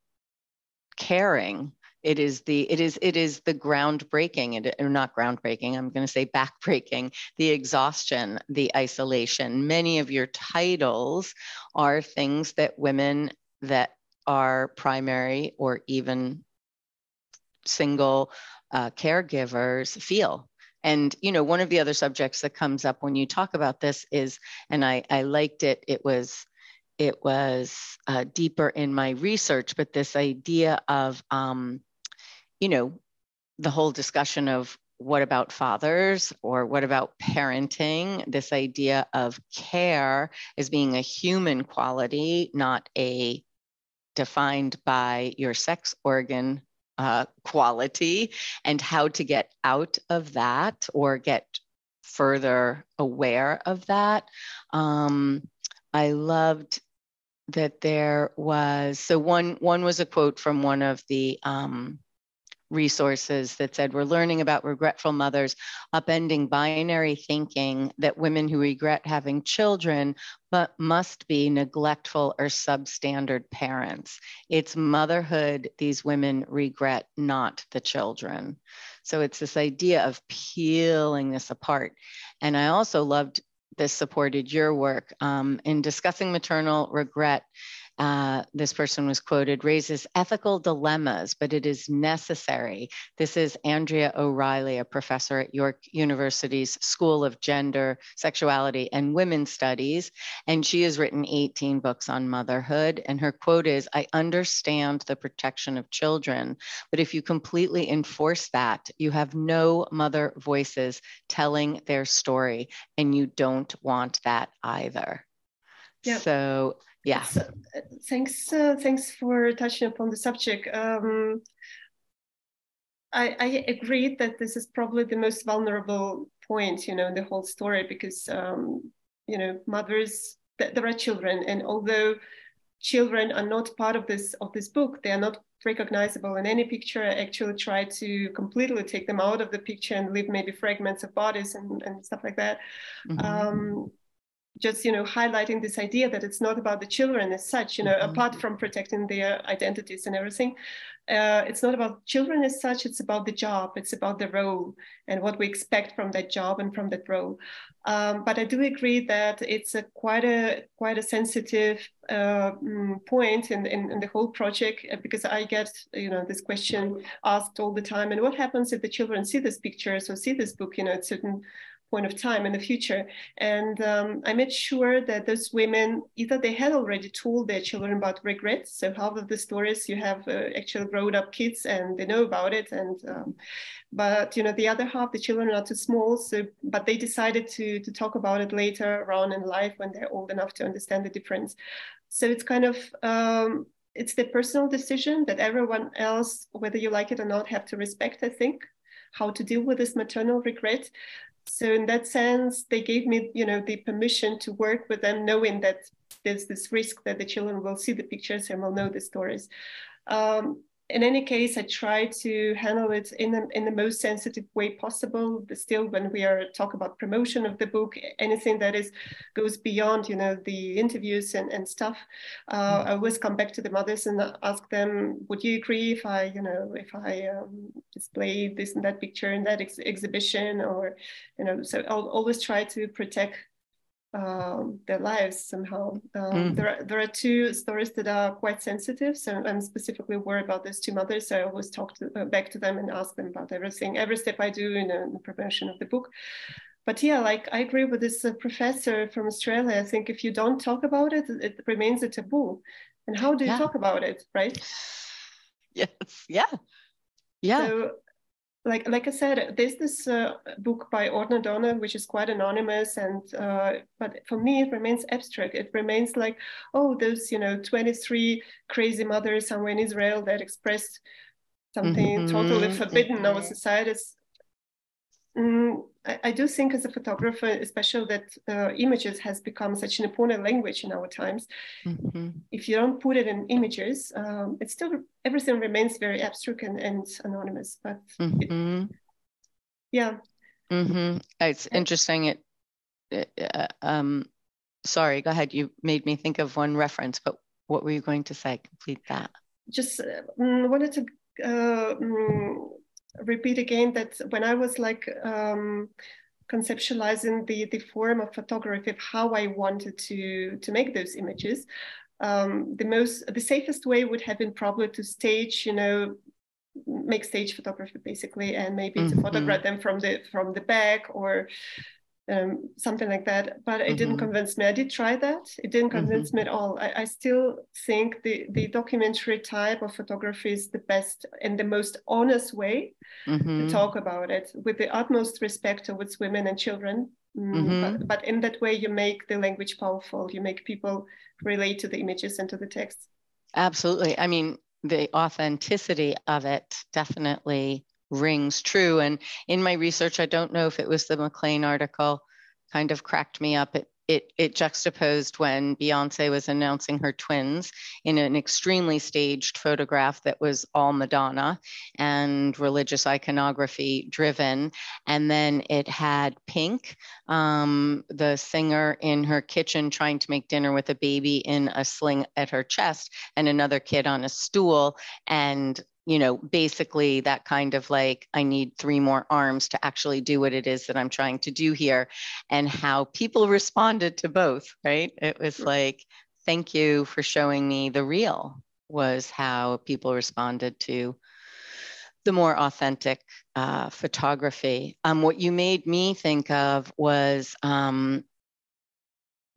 caring it is the it is it is the groundbreaking and or not groundbreaking i'm going to say backbreaking the exhaustion the isolation. Many of your titles are things that women that are primary or even single uh, caregivers feel. And you know one of the other subjects that comes up when you talk about this is and i i liked it it was it was uh, deeper in my research but this idea of um, you know, the whole discussion of what about fathers or what about parenting? This idea of care as being a human quality, not a defined by your sex organ uh, quality, and how to get out of that or get further aware of that. Um, I loved that there was so one one was a quote from one of the um, resources that said we're learning about regretful mothers upending binary thinking that women who regret having children but must be neglectful or substandard parents. It's motherhood these women regret not the children. So it's this idea of peeling this apart. And i also loved this supported your work um, in discussing maternal regret uh, this person was quoted, raises ethical dilemmas, but it is necessary. This is Andrea O'Reilly, a professor at York University's School of Gender, Sexuality, and Women's Studies. And she has written 18 books on motherhood. And her quote is I understand the protection of children, but if you completely enforce that, you have no mother voices telling their story, and you don't want that either. Yep. So yeah. So, uh, thanks uh, thanks for touching upon the subject. Um, I, I agree that this is probably the most vulnerable point you know in the whole story because um, you know mothers th- there are children and although children are not part of this of this book they are not recognizable in any picture i actually try to completely take them out of the picture and leave maybe fragments of bodies and, and stuff like that. Mm-hmm. um, just you know highlighting this idea that it's not about the children as such you know mm-hmm. apart from protecting their identities and everything uh, it's not about children as such it's about the job it's about the role and what we expect from that job and from that role um, but i do agree that it's a quite a quite a sensitive uh, mm, point in, in, in, the whole project uh, because i get you know this question asked all the time and what happens if the children see these pictures or see this book you know at certain point of time in the future. And um, I made sure that those women either they had already told their children about regrets. So half of the stories you have uh, actually grown up kids and they know about it. And um, but you know the other half the children are too small. So but they decided to to talk about it later around in life when they're old enough to understand the difference. So it's kind of um, it's the personal decision that everyone else, whether you like it or not, have to respect. I think how to deal with this maternal regret so in that sense they gave me you know the permission to work with them knowing that there's this risk that the children will see the pictures and will know the stories. Um, in any case, I try to handle it in the, in the most sensitive way possible. But still, when we are talk about promotion of the book, anything that is goes beyond, you know, the interviews and, and stuff, uh, I always come back to the mothers and ask them, would you agree if I, you know, if I um, display this and that picture in that ex- exhibition, or, you know, so I'll always try to protect um, their lives somehow. Um, mm. There, are, there are two stories that are quite sensitive, so I'm specifically worried about those two mothers. So I always talk to, uh, back to them and ask them about everything, every step I do in, uh, in the preparation of the book. But yeah, like I agree with this uh, professor from Australia. I think if you don't talk about it, it remains a taboo. And how do you yeah. talk about it, right? Yes. Yeah. Yeah. So like like I said, there's this uh, book by Orna Donath, which is quite anonymous, and uh, but for me it remains abstract. It remains like, oh, those you know 23 crazy mothers somewhere in Israel that expressed something mm-hmm. totally forbidden. In our society is Mm, I, I, do think as a photographer, especially that uh, images has become such an important language in our times. Mm-hmm. If you don't put it in images, um, it's still everything remains very abstract and, and anonymous. But mm-hmm. it, yeah, mm-hmm. it's interesting. It, it uh, um, sorry, go ahead. You made me think of one reference, but what were you going to say? Complete that. Just uh, mm, wanted to. Uh, mm, repeat again that when I was like um, conceptualizing the the form of photography of how I wanted to to make those images, um, the most the safest way would have been probably to stage, you know, make stage photography basically, and maybe mm-hmm. to photograph them from the from the back or um, something like that. But it mm-hmm. didn't convince me. I did try that. It didn't convince mm-hmm. me at all. I, I, still think the, the documentary type of photography is the best and the most honest way mm-hmm. to talk about it with the utmost respect towards women and children. Mm, mm-hmm. But, but in that way, you make the language powerful. You make people relate to the images and to the text. Absolutely. I mean, the authenticity of it definitely rings true. And in my research, I don't know if it was the Maclean article, kind of cracked me up. It it, it juxtaposed when Beyonce was announcing her twins in an extremely staged photograph that was all Madonna and religious iconography driven. And then it had Pink, um, the singer, in her kitchen trying to make dinner with a baby in a sling at her chest, and another kid on a stool. And you know, basically that kind of like, I need three more arms to actually do what it is that I'm trying to do here, and how people responded to both, right? It was like, thank you for showing me the real, was how people responded to the more authentic uh, photography. Um, what you made me think of was um,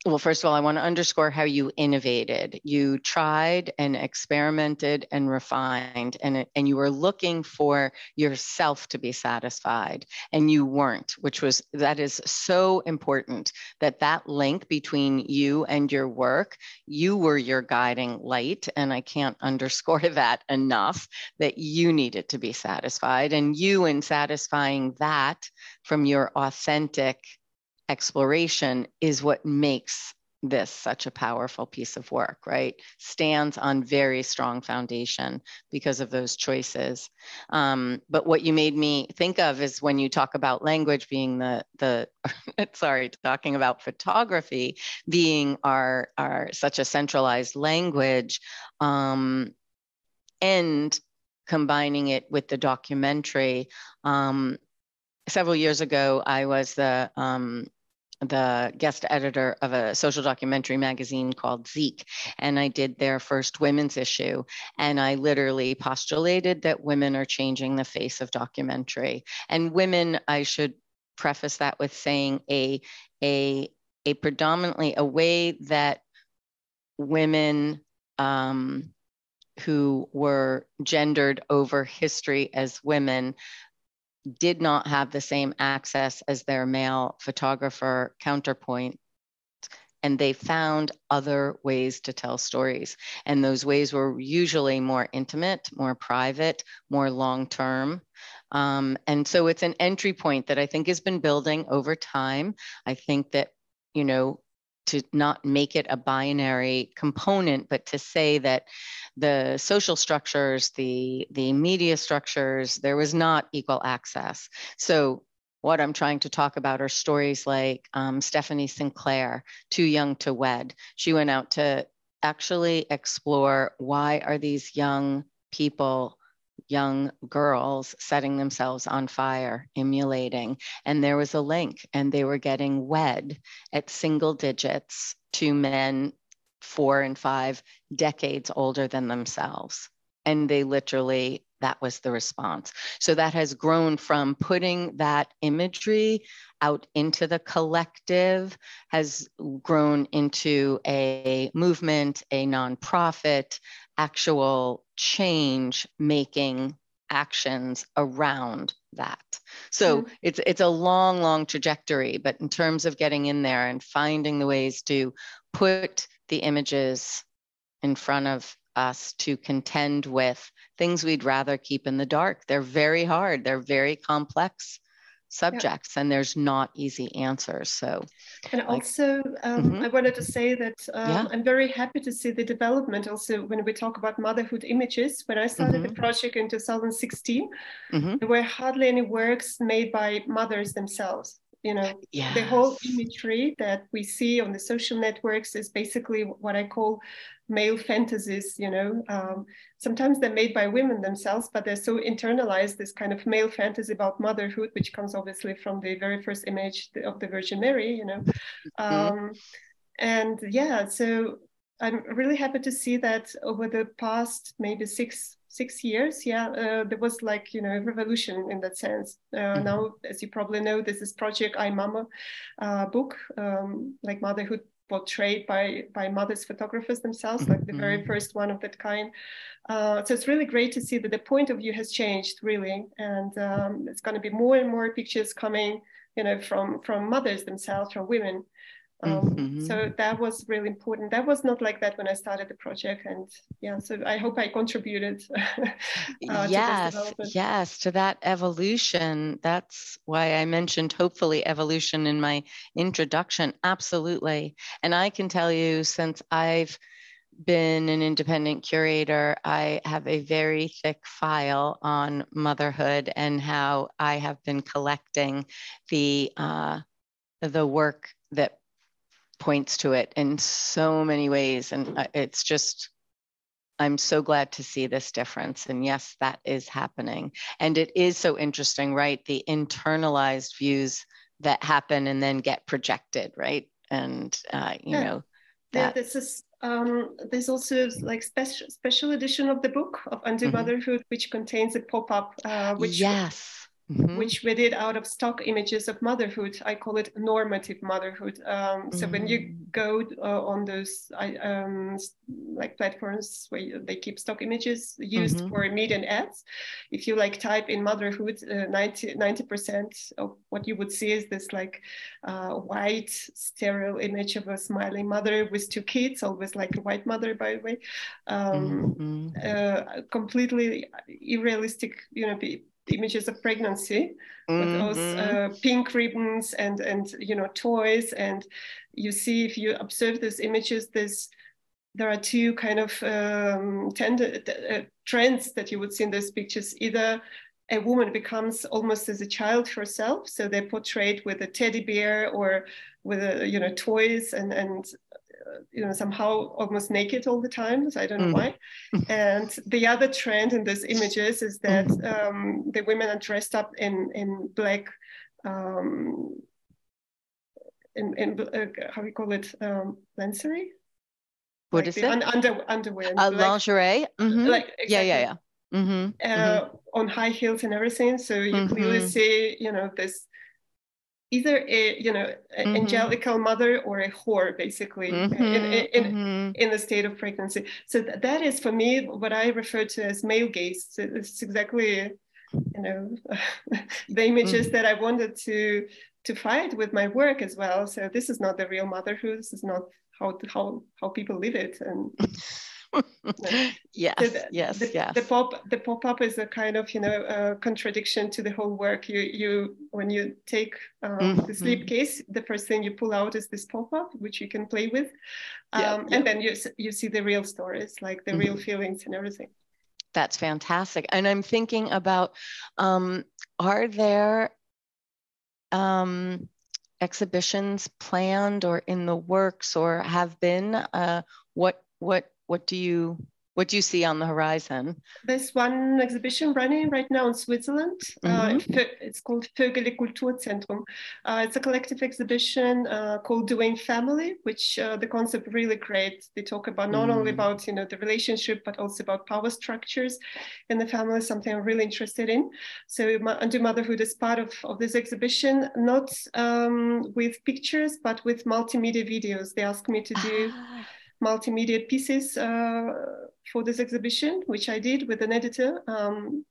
well, first of all, I want to underscore how you innovated. You tried and experimented and refined, and, and you were looking for yourself to be satisfied, and you weren't, which was that is so important that that link between you and your work, you were your guiding light. And I can't underscore that enough that you needed to be satisfied. And you, in satisfying that from your authentic exploration is what makes this such a powerful piece of work, right? Stands on very strong foundation because of those choices. Um, but what you made me think of is when you talk about language being the the sorry, talking about photography being our our such a centralized language, um, and combining it with the documentary. Um, several years ago, I was the um, the guest editor of a social documentary magazine called Zeke. and I did their first women's issue. And I literally postulated that women are changing the face of documentary. And women, I should preface that with saying a a a predominantly a way that women um, who were gendered over history as women did not have the same access as their male photographer counterpoint. And they found other ways to tell stories. And those ways were usually more intimate, more private, more long term. Um, and so it's an entry point that I think has been building over time. I think that, you know, to not make it a binary component, but to say that the social structures, the, the media structures, there was not equal access. So what I'm trying to talk about are stories like um, Stephanie Sinclair, Too Young to Wed. She went out to actually explore why are these young people young girls setting themselves on fire, emulating. And there was a link, and they were getting wed at single digits to men four and five decades older than themselves. And they literally, that was the response. So that has grown from putting that imagery out into the collective, has grown into a movement, a nonprofit, actual change making actions around that. So mm-hmm. it's it's a long long trajectory but in terms of getting in there and finding the ways to put the images in front of us to contend with things we'd rather keep in the dark. They're very hard, they're very complex subjects yeah. and there's not easy answers so and also um, mm-hmm. i wanted to say that um, yeah. i'm very happy to see the development also when we talk about motherhood images when i started mm-hmm. the project in 2016 mm-hmm. there were hardly any works made by mothers themselves you know yes. the whole imagery that we see on the social networks is basically what i call male fantasies you know um, sometimes they're made by women themselves but they're so internalized this kind of male fantasy about motherhood which comes obviously from the very first image of the virgin mary you know mm-hmm. um, and yeah so i'm really happy to see that over the past maybe six six years, yeah, uh, there was like you know a revolution in that sense. Uh, mm-hmm. Now, as you probably know, this is Project I Mama uh, book, um, like motherhood portrayed by by mothers photographers themselves, like the very mm-hmm. first one of that kind. Uh, so it's really great to see that the point of view has changed really, and um, it's going to be more and more pictures coming, you know, from from mothers themselves, from women. Um, mm-hmm. So that was really important. That was not like that when I started the project, and yeah. So I hope I contributed. uh, yes, to yes, to that evolution. That's why I mentioned hopefully evolution in my introduction. Absolutely, and I can tell you since I've been an independent curator, I have a very thick file on motherhood and how I have been collecting the uh, the work that points to it in so many ways. And uh, it's just, I'm so glad to see this difference. And yes, that is happening. And it is so interesting, right? The internalized views that happen and then get projected, right? And, uh, you yeah. know, that. this is um, there's also like special special edition of the book of Undo mm-hmm. Motherhood, which contains a pop up, uh, which yes mm-hmm. which we did out of stock images of motherhood. I call it normative motherhood. Um, so mm-hmm. when you mm-hmm. go uh, on those um, like platforms where you, they keep stock images used mm-hmm. for median ads, if you like type in motherhood, uh, 90 percent of what you would see is this like uh, white sterile image of a smiling mother with two kids, always like a white mother, by the way. Um, mm-hmm. uh, completely unrealistic, you know images of pregnancy mm-hmm. with those uh, pink ribbons and and you know toys and you see if you observe these images there's there are two kind of um, tend- uh, trends that you would see in those pictures either a woman becomes almost as a child herself so they're portrayed with a teddy bear or with a, you know toys and and you know somehow almost naked all the time so i don't know mm. why and the other trend in those images is that mm-hmm. um, the women are dressed up in in black um, in, in uh, how we call it um, lencery what like is it un- under, underwear uh, lingerie mm-hmm. like exactly. yeah yeah yeah mm-hmm. Uh, mm-hmm. on high heels and everything so you clearly mm-hmm. see you know this either a you know mm-hmm. angelical mother or a whore basically mm-hmm. in, in, mm-hmm. in, the state of pregnancy so th- that is for me what i refer to as male gaze so it's exactly you know the images mm. that i wanted to to fight with my work as well so this is not the real motherhood this is not how how how people live it and yes, the, yes, the, yes. The pop, the pop up is a kind of you know a contradiction to the whole work. You, you when you take um, mm-hmm. the sleep case, the first thing you pull out is this pop up, which you can play with, um, yeah, yeah. and then you you see the real stories, like the mm-hmm. real feelings and everything. That's fantastic. And I'm thinking about, um, are there um, exhibitions planned or in the works or have been? Uh, what what what do you what do you see on the horizon? There's one exhibition running right now in Switzerland. Uh, mm-hmm. Uh, it's called Vögele Kulturzentrum. Uh, it's a collective exhibition uh, called Doing Family, which uh, the concept really great. They talk about not mm. only about you know the relationship, but also about power structures in the family. Something I'm really interested in. So Undo Motherhood is part of, of this exhibition, not um, with pictures, but with multimedia videos. They asked me to do. Ah multimedia pieces uh, for this exhibition, which I did with an editor. Um,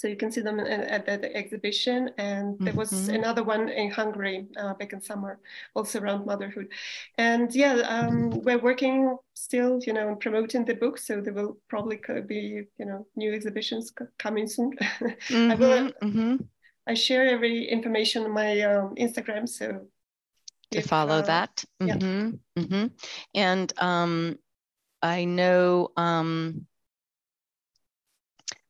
so you can see them at, that exhibition. And there was mm-hmm. another one in Hungary uh, back in summer, also around motherhood. And yeah, um, we're working still, you know, on promoting the book. So there will probably be, you know, new exhibitions coming soon. Mm-hmm. I will. Mm-hmm. I share every information on my um, Instagram, so to follow that. Mm-hmm, yeah. mm-hmm. And um, I know um,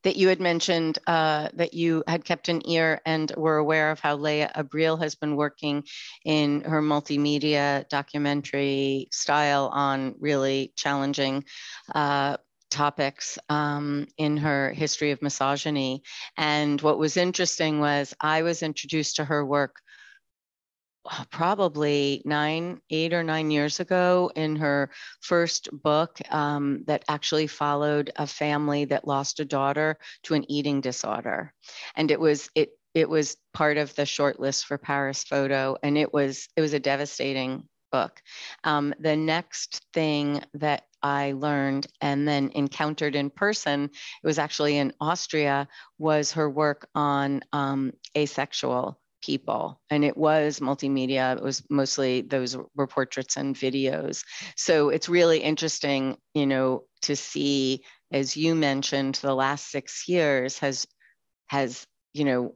that you had mentioned uh, that you had kept an ear and were aware of how Laia Abril has been working in her multimedia documentary style on really challenging uh, topics um, in her history of misogyny. And what was interesting was I was introduced to her work probably nine, eight or nine years ago in her first book um, that actually followed a family that lost a daughter to an eating disorder. And it was, it, it was part of the short list for Paris Photo, and it was it was a devastating book. Um, the next thing that I learned and then encountered in person, it was actually in Austria, was her work on um, asexual people. And it was multimedia. It was mostly those were portraits and videos. So it's really interesting you know to see as you mentioned the last six years has has you know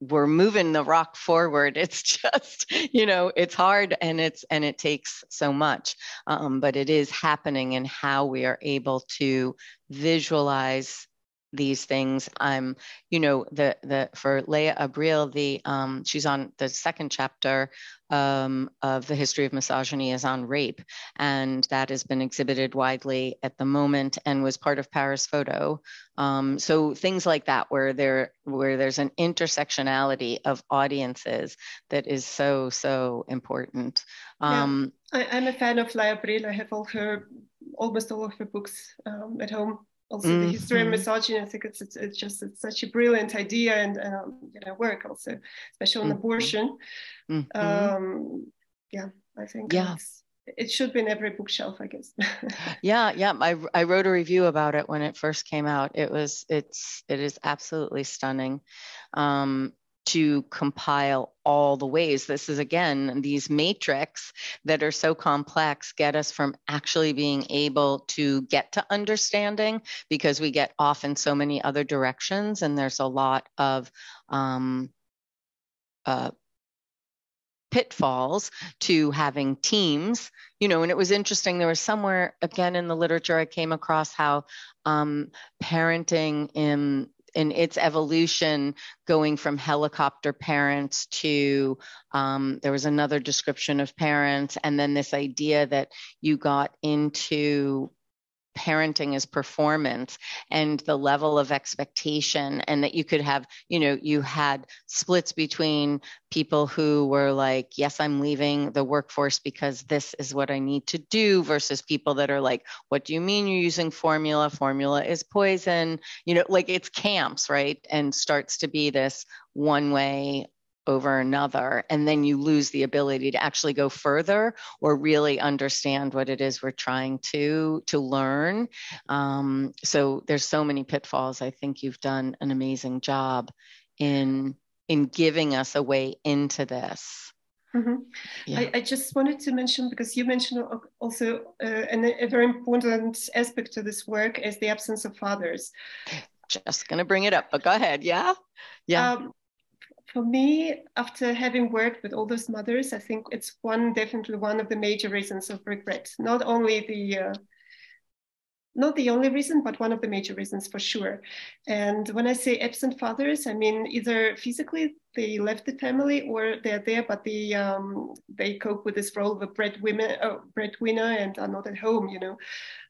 we're moving the rock forward. It's just you know it's hard and it's and it takes so much. Um, but it is happening and how we are able to visualize these things. I'm, you know, the the for Laia Abril, the um, she's on the second chapter um, of the history of misogyny is on rape, and that has been exhibited widely at the moment and was part of Paris Photo. Um, so things like that, where there where there's an intersectionality of audiences that is so so important. Um, yeah. I, am a fan of Laia Abril. I have all her almost all of her books um, at home also mm-hmm. the history of misogyny. I think it's it's, it's just it's such a brilliant idea and um, you know work also, especially on mm-hmm. abortion. Mm-hmm. Um, yeah, I think yeah. it should be in every bookshelf, I guess. yeah, yeah. I I wrote a review about it when it first came out. It was it's it is absolutely stunning. Um, to compile all the ways. This is again, these matrix that are so complex get us from actually being able to get to understanding because we get off in so many other directions. And there's a lot of um, uh, pitfalls to having teams you know and it was interesting there was somewhere again in the literature i came across how um, parenting in in its evolution going from helicopter parents to um, there was another description of parents and then this idea that you got into parenting is performance and the level of expectation and that you could have you know you had splits between people who were like yes i'm leaving the workforce because this is what i need to do versus people that are like what do you mean you're using formula? Formula is poison. You know like it's camps right? And starts to be this one way over another and then you lose the ability to actually go further or really understand what it is we're trying to to learn um, so there's so many pitfalls i think you've done an amazing job in in giving us a way into this Mm-hmm. Yeah. I, I, just wanted to mention because you mentioned also uh, an, a very important aspect to this work is the absence of fathers. Just going to bring it up, but go ahead. Yeah. Yeah. Um, for me, after having worked with all those mothers, I think it's one definitely one of the major reasons of regret. Not only the uh, not the only reason, but one of the major reasons for sure. And when I say absent fathers, I mean either physically they left the family or they're there, but they um, they cope with this role of a breadwinner, uh, breadwinner and are not at home. You know.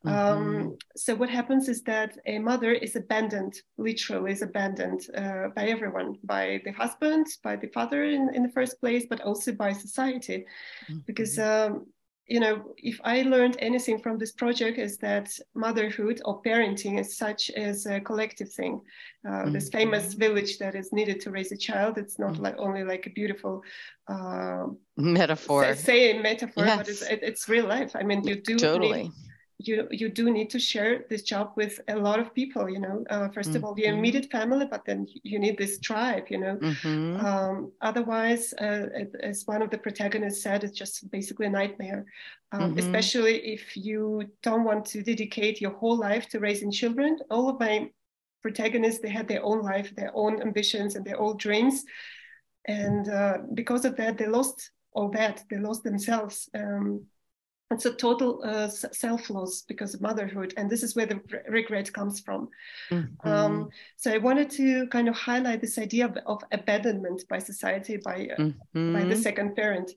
Mm-hmm. Um, so what happens is that a mother is abandoned, literally is abandoned uh, by everyone, by the husband, by the father in, in the first place, but also by society, mm-hmm. because. Um, you know, if I learned anything from this project is that motherhood or parenting is such as a collective thing. Uh, mm-hmm. This famous village that is needed to raise a child. It's not mm-hmm. like only like a beautiful uh, metaphor. Say, say metaphor, yes. but it's, it, it's real life. I mean, you do totally. Need, you you do need to share this job with a lot of people you know uh, 1st mm-hmm. of all your mm-hmm. immediate family but then you need this tribe you know mm-hmm. um, otherwise uh, as one of the protagonists said it's just basically a nightmare um, mm-hmm. especially if you don't want to dedicate your whole life to raising children all of my protagonists they had their own life their own ambitions and their own dreams and uh, because of that they lost all that they lost themselves um, it's a total uh, self-loss because of motherhood and this is where the regret comes from mm-hmm. um, so i wanted to kind of highlight this idea of, of abandonment by society by uh, mm-hmm. by the second parent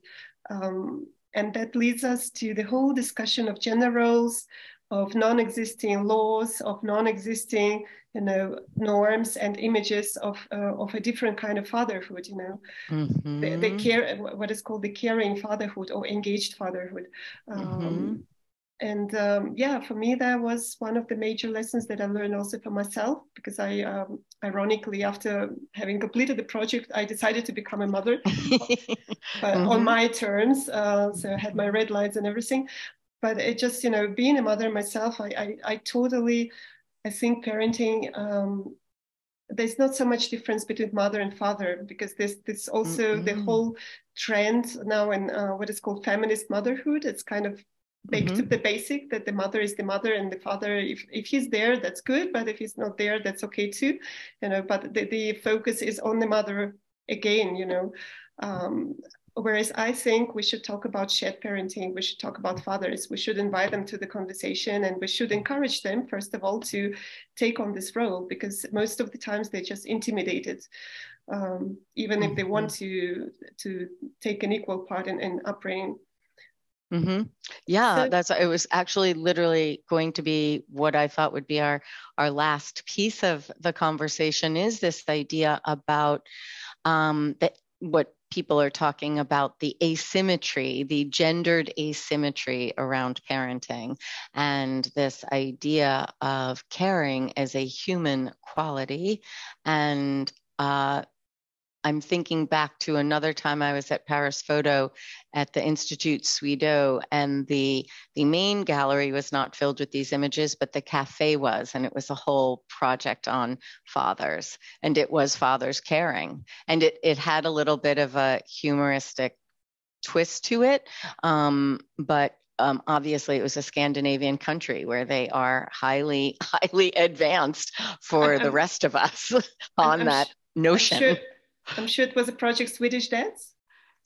um, and that leads us to the whole discussion of gender roles of non-existing laws of non-existing you know norms and images of uh, of a different kind of fatherhood you know mm-hmm. the, the, care what is called the caring fatherhood or engaged fatherhood um, mm-hmm. and um, yeah for me that was one of the major lessons that i learned also for myself because i um, ironically after having completed the project i decided to become a mother mm-hmm. on my terms uh, so i had my red lights and everything but it just you know being a mother myself i i, I totally I think parenting, um, there's not so much difference between mother and father because there's this also mm-hmm. the whole trend now in uh, what is called feminist motherhood. It's kind of back mm-hmm. to the basic that the mother is the mother and the father if, if he's there that's good but if he's not there that's okay too you know but the, the focus is on the mother again you know um, Whereas I think we should talk about shared parenting, we should talk about fathers, we should invite them to the conversation, and we should encourage them, first of all, to take on this role because most of the times they're just intimidated, um, even if they want mm-hmm. to to take an equal part in, in upbringing. Mm-hmm. Yeah, so, that's it. Was actually literally going to be what I thought would be our our last piece of the conversation is this idea about um, that what people are talking about the asymmetry, the gendered asymmetry around parenting, and this idea of caring as a human quality and uh, I'm thinking back to another time I was at Paris Photo at the Institut Suédois, and the the main gallery was not filled with these images, but the cafe was, and it was a whole project on fathers, and it was fathers caring, and it it had a little bit of a humoristic twist to it, um, but um, obviously it was a Scandinavian country where they are highly, highly advanced for I'm, the rest of us on I'm, that I'm notion. Sure, I'm sure it was a project Swedish Dads.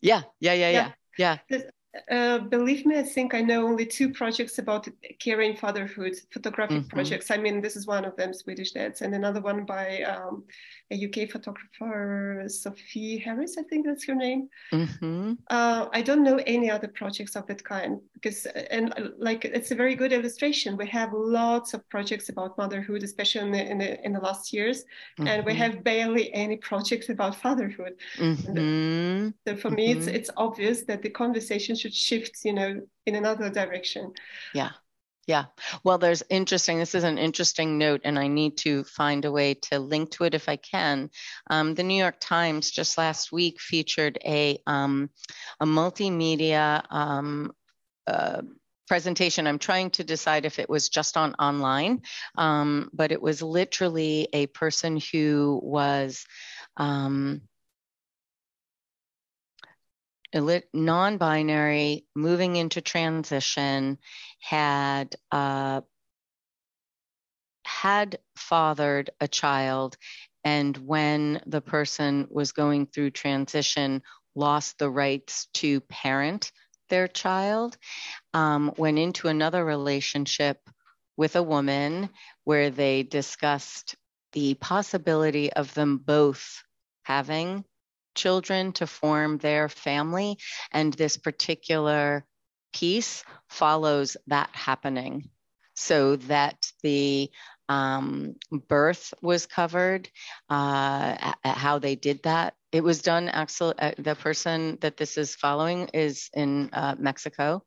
Yeah, yeah, yeah, yeah, yeah. Uh, believe me, I think I know only two projects about caring fatherhood, photographic mm-hmm. projects. I mean, this is one of them, Swedish Dads, and another one by um, a UK photographer, Sophie Harris, I think that's her name. Mm-hmm. Uh, I don't know any other projects of that kind because, and like, it's a very good illustration. We have lots of projects about motherhood, especially in the in the, in the last years, mm-hmm. and we mm-hmm. have barely any projects about fatherhood. Mm-hmm. So for me, it's mm-hmm. it's obvious that the conversation should shift, you know, in another direction. Yeah. Yeah. Well, there's interesting. This is an interesting note, and I need to find a way to link to it if I can. Um, the New York Times just last week featured a um, a multimedia um, uh, presentation. I'm trying to decide if it was just on online, um, but it was literally a person who was. Um, non-binary moving into transition had uh, had fathered a child and when the person was going through transition lost the rights to parent their child um, went into another relationship with a woman where they discussed the possibility of them both having children to form their family. And this particular piece follows that happening so that the um, birth was covered, uh, how they did that. It was done, actually, uh, the person that this is following is in uh, Mexico.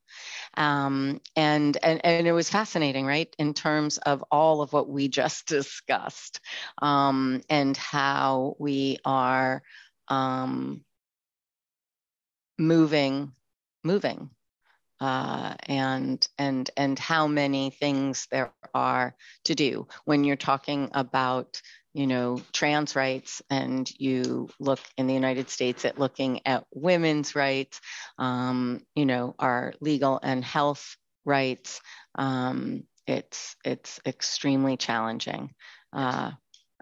Um, and, and, and it was fascinating, right, in terms of all of what we just discussed um, and how we are um, moving, moving, uh, and and and how many things there are to do. When you're talking about you know trans rights and you look in the united states at looking at women's rights um, you know our legal and health rights um, it's it's extremely challenging uh,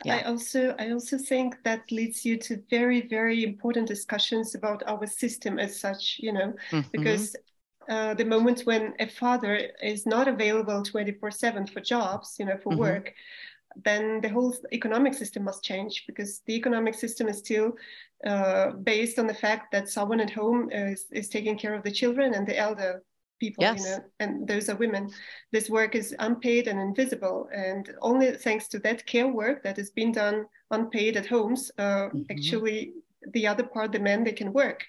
yeah. I also I also think that leads you to very very important discussions about our system as such. You know, mm-hmm. because uh, the moment when a father is not available 24/7 for jobs, you know, for mm-hmm. work, then the whole economic system must change because the economic system is still uh, based on the fact that someone at home is, is taking care of the children and the elder people yes. you know and those are women this work is unpaid and invisible and only thanks to that care work that has been done unpaid at homes uh, mm-hmm. actually the other part the men they can work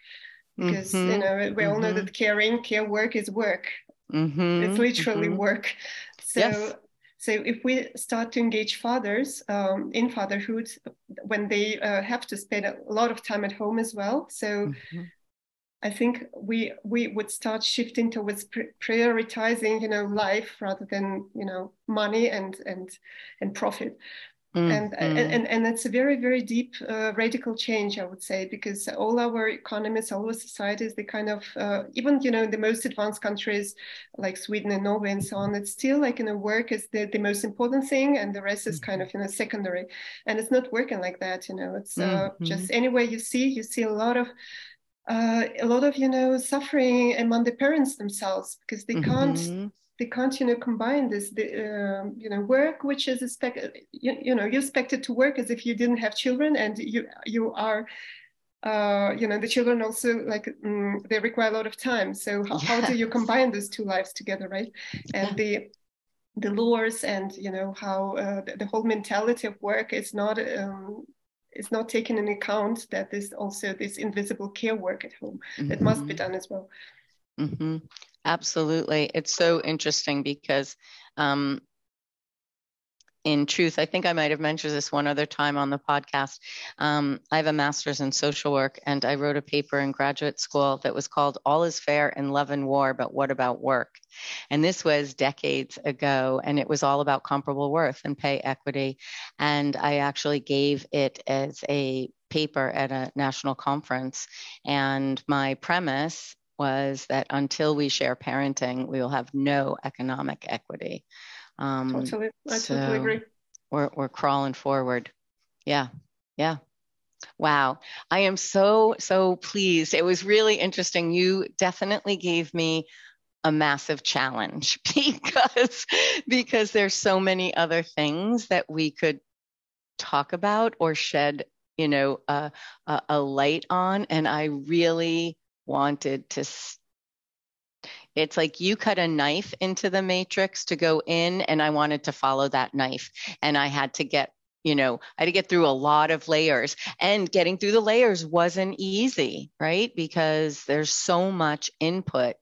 because mm-hmm. you know we all know mm-hmm. that caring care work is work mm-hmm. it's literally mm-hmm. work so yes. So if we start to engage fathers um, in fatherhood when they uh, have to spend a lot of time at home as well, so mm-hmm. I think we we would start shifting towards prioritizing, you know, life rather than you know money and and and profit. Mm, and, mm. and and it's a very very deep uh, radical change i would say because all our economies all our societies they kind of uh, even you know in the most advanced countries like sweden and norway and so on it's still like you know work is the, the most important thing and the rest is kind of you know secondary and it's not working like that you know it's uh, mm-hmm. just anywhere you see you see a lot of uh, a lot of you know suffering among the parents themselves because they mm-hmm. can't they can't you know combine this the, uh, you know work which is expected you, you know you're expected to work as if you didn't have children and you you are uh, you know the children also like mm, they require a lot of time so how, how, do you combine those two lives together right and yeah. the the lures and you know how uh, the, the, whole mentality of work is not um, is not taken in account that there's also this invisible care work at home mm-hmm. that must be mm-hmm. done as well mm-hmm. Absolutely. It's so interesting because, um, in truth, I think I might have mentioned this one other time on the podcast. Um, I have a master's in social work, and I wrote a paper in graduate school that was called All is Fair in Love and War, but What About Work? And this was decades ago, and it was all about comparable worth and pay equity. And I actually gave it as a paper at a national conference. And my premise was that until we share parenting, we will have no economic equity. Um, totally, I so totally agree. We're we're crawling forward. Yeah, yeah. Wow, I am so so pleased. It was really interesting. You definitely gave me a massive challenge because because there's so many other things that we could talk about or shed you know a, a, a light on and i really wanted to it's like you cut a knife into the matrix to go in and i wanted to follow that knife. And i had to get you know i had to get through a lot of layers. And getting through the layers wasn't easy right? Because there's so much input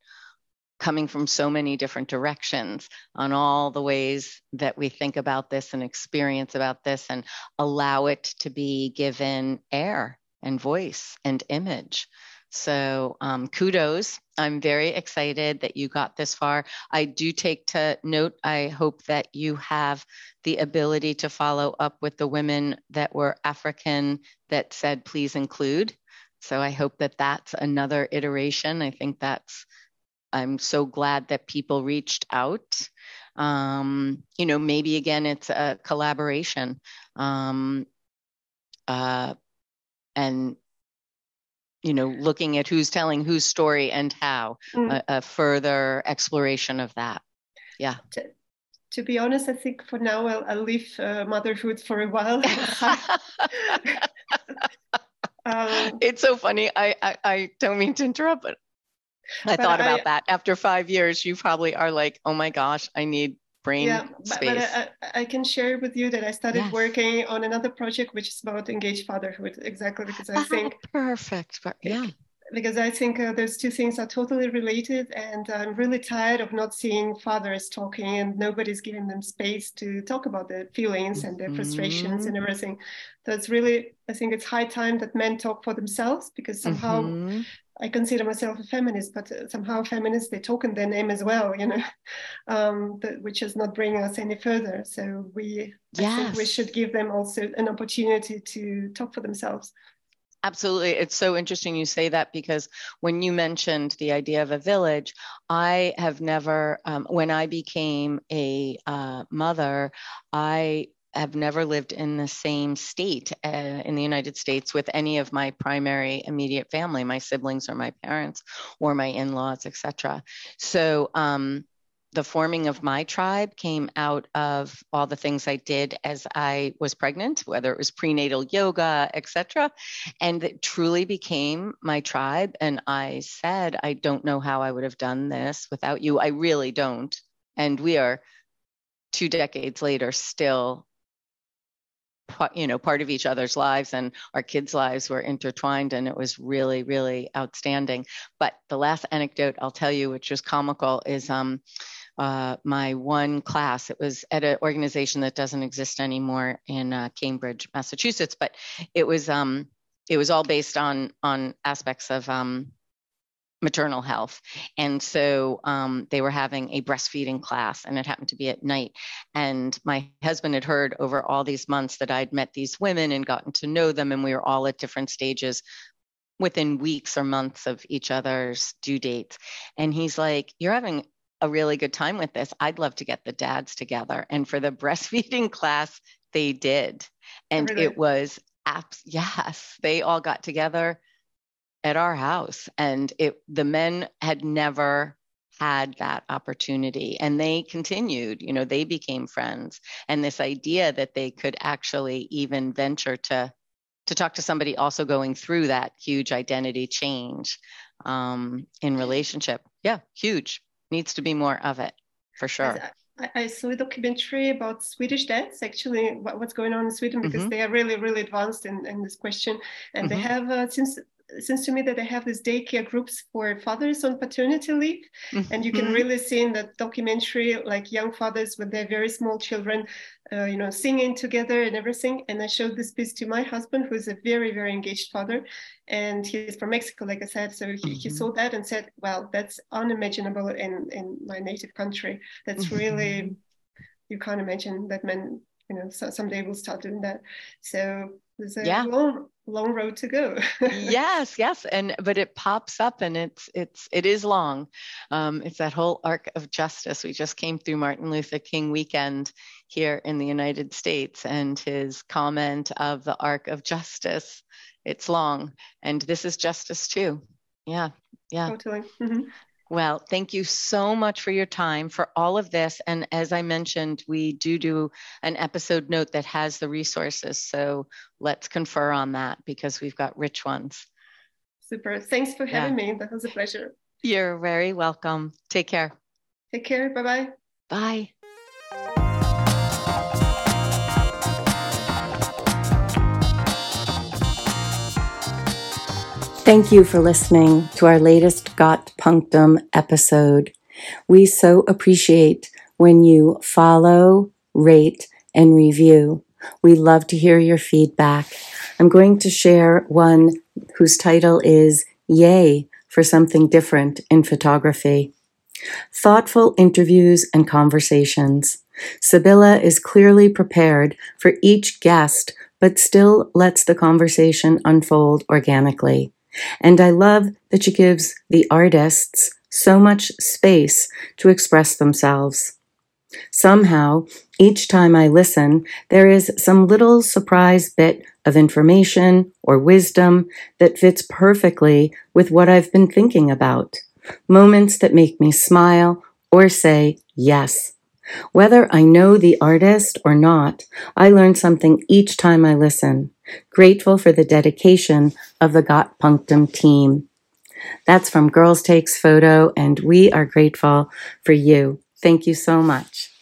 coming from so many different directions on all the ways that we think about this and experience about this and allow it to be given air and voice and image so um, kudos. I'm very excited that you got this far. I do take to note, I hope that you have the ability to follow up with the women that were African that said, please include. So I hope that that's another iteration. I think that's, I'm so glad that people reached out. Um, you know, maybe again, it's a collaboration. Um, uh, and you know, looking at who's telling whose story and how, mm. a, a, further exploration of that. Yeah. To, to, be honest, I think for now I'll, I'll leave uh, motherhood for a while. um, it's so funny. I, I, I, don't mean to interrupt, but I but thought about I, that. After five years, you probably are like, oh my gosh, I need brain yeah, but, space. But I, I, can share with you that I started yes. working on another project which is about engaged fatherhood, exactly because I think perfect. Yeah. Because I think uh, those two things are totally related, and I'm really tired of not seeing fathers talking and nobody's giving them space to talk about their feelings and their frustrations mm-hmm. and everything. So it's really, I think it's high time that men talk for themselves because somehow mm-hmm. I consider myself a feminist, but uh, somehow feminists they talk in their name as well, you know, um, which is not bringing us any further. So we, yes. I think we should give them also an opportunity to talk for themselves. Absolutely. It's so interesting you say that because when you mentioned the idea of a village, I have never, um, when I became a uh, mother, I have never lived in the same state uh, in the United States with any of my primary immediate family, my siblings or my parents or my in-laws, etc. So um, the forming of my tribe came out of all the things I did as I was pregnant, whether it was prenatal yoga, etc. And it truly became my tribe. And I said, I don't know how I would have done this without you. I really don't. And we are two decades later still you know part of each other's lives and our kids lives were intertwined and it was really really outstanding. But the last anecdote i'll tell you which was comical is um uh, my one class it was at an organization that doesn't exist anymore in uh, cambridge massachusetts but it was um it was all based on on aspects of um maternal health. And so um, they were having a breastfeeding class, and it happened to be at night. And my husband had heard over all these months that I'd met these women and gotten to know them, and we were all at different stages within weeks or months of each other's due dates. And he's like, You're having a really good time with this. I'd love to get the dads together. And for the breastfeeding class, they did. And really? it was apps. Yes, they all got together at our house and it the men had never had that opportunity and they continued you know they became friends and this idea that they could actually even venture to to talk to somebody also going through that huge identity change um, in relationship yeah huge needs to be more of it for sure I, I saw a documentary about Swedish dads, actually, what, what's going on in Sweden, because mm-hmm. they are really, really advanced in, in this question. And mm-hmm. they have, uh, seems to me that they have these daycare groups for fathers on paternity leave mm-hmm. and you can mm-hmm. really see in that documentary like young fathers with their very small children uh, you know singing together and everything and i showed this piece to my husband who's a very very engaged father and he's from mexico like i said so he, mm-hmm. he saw that and said well that's unimaginable in in my native country that's mm-hmm. really you can't imagine that men you know so, someday we'll start doing that. So there's a yeah. long long road to go. Yes yes and but it pops up and it's it's it is long. Um, it's that whole arc of justice. We just came through martin luther king weekend here in the united states and his comment of the arc of justice it's long. And this is justice too. Yeah yeah. Totally. Mm-hmm. Well, thank you so much for your time for all of this. And as I mentioned, we do do an episode note that has the resources. So let's confer on that because we've got rich ones. Super. Thanks for having yeah. me. That was a pleasure. You're very welcome. Take care. Take care. Bye-bye. Bye. Thank you for listening to our latest Got Punctum episode. We so appreciate when you follow, rate, and review. We love to hear your feedback. I'm going to share one whose title is Yay for Something Different in Photography. Thoughtful interviews and conversations. Sybylla is clearly prepared for each guest, but still lets the conversation unfold organically. And I love that she gives the artists so much space to express themselves. Somehow, each time I listen, there is some little surprise bit of information or wisdom that fits perfectly with what I've been thinking about. Moments that make me smile or say yes. Whether I know the artist or not, I learn something each time I listen. Grateful for the dedication of the Got Punctum team. That's from Girls Takes Photo, and we are grateful for you. Thank you so much.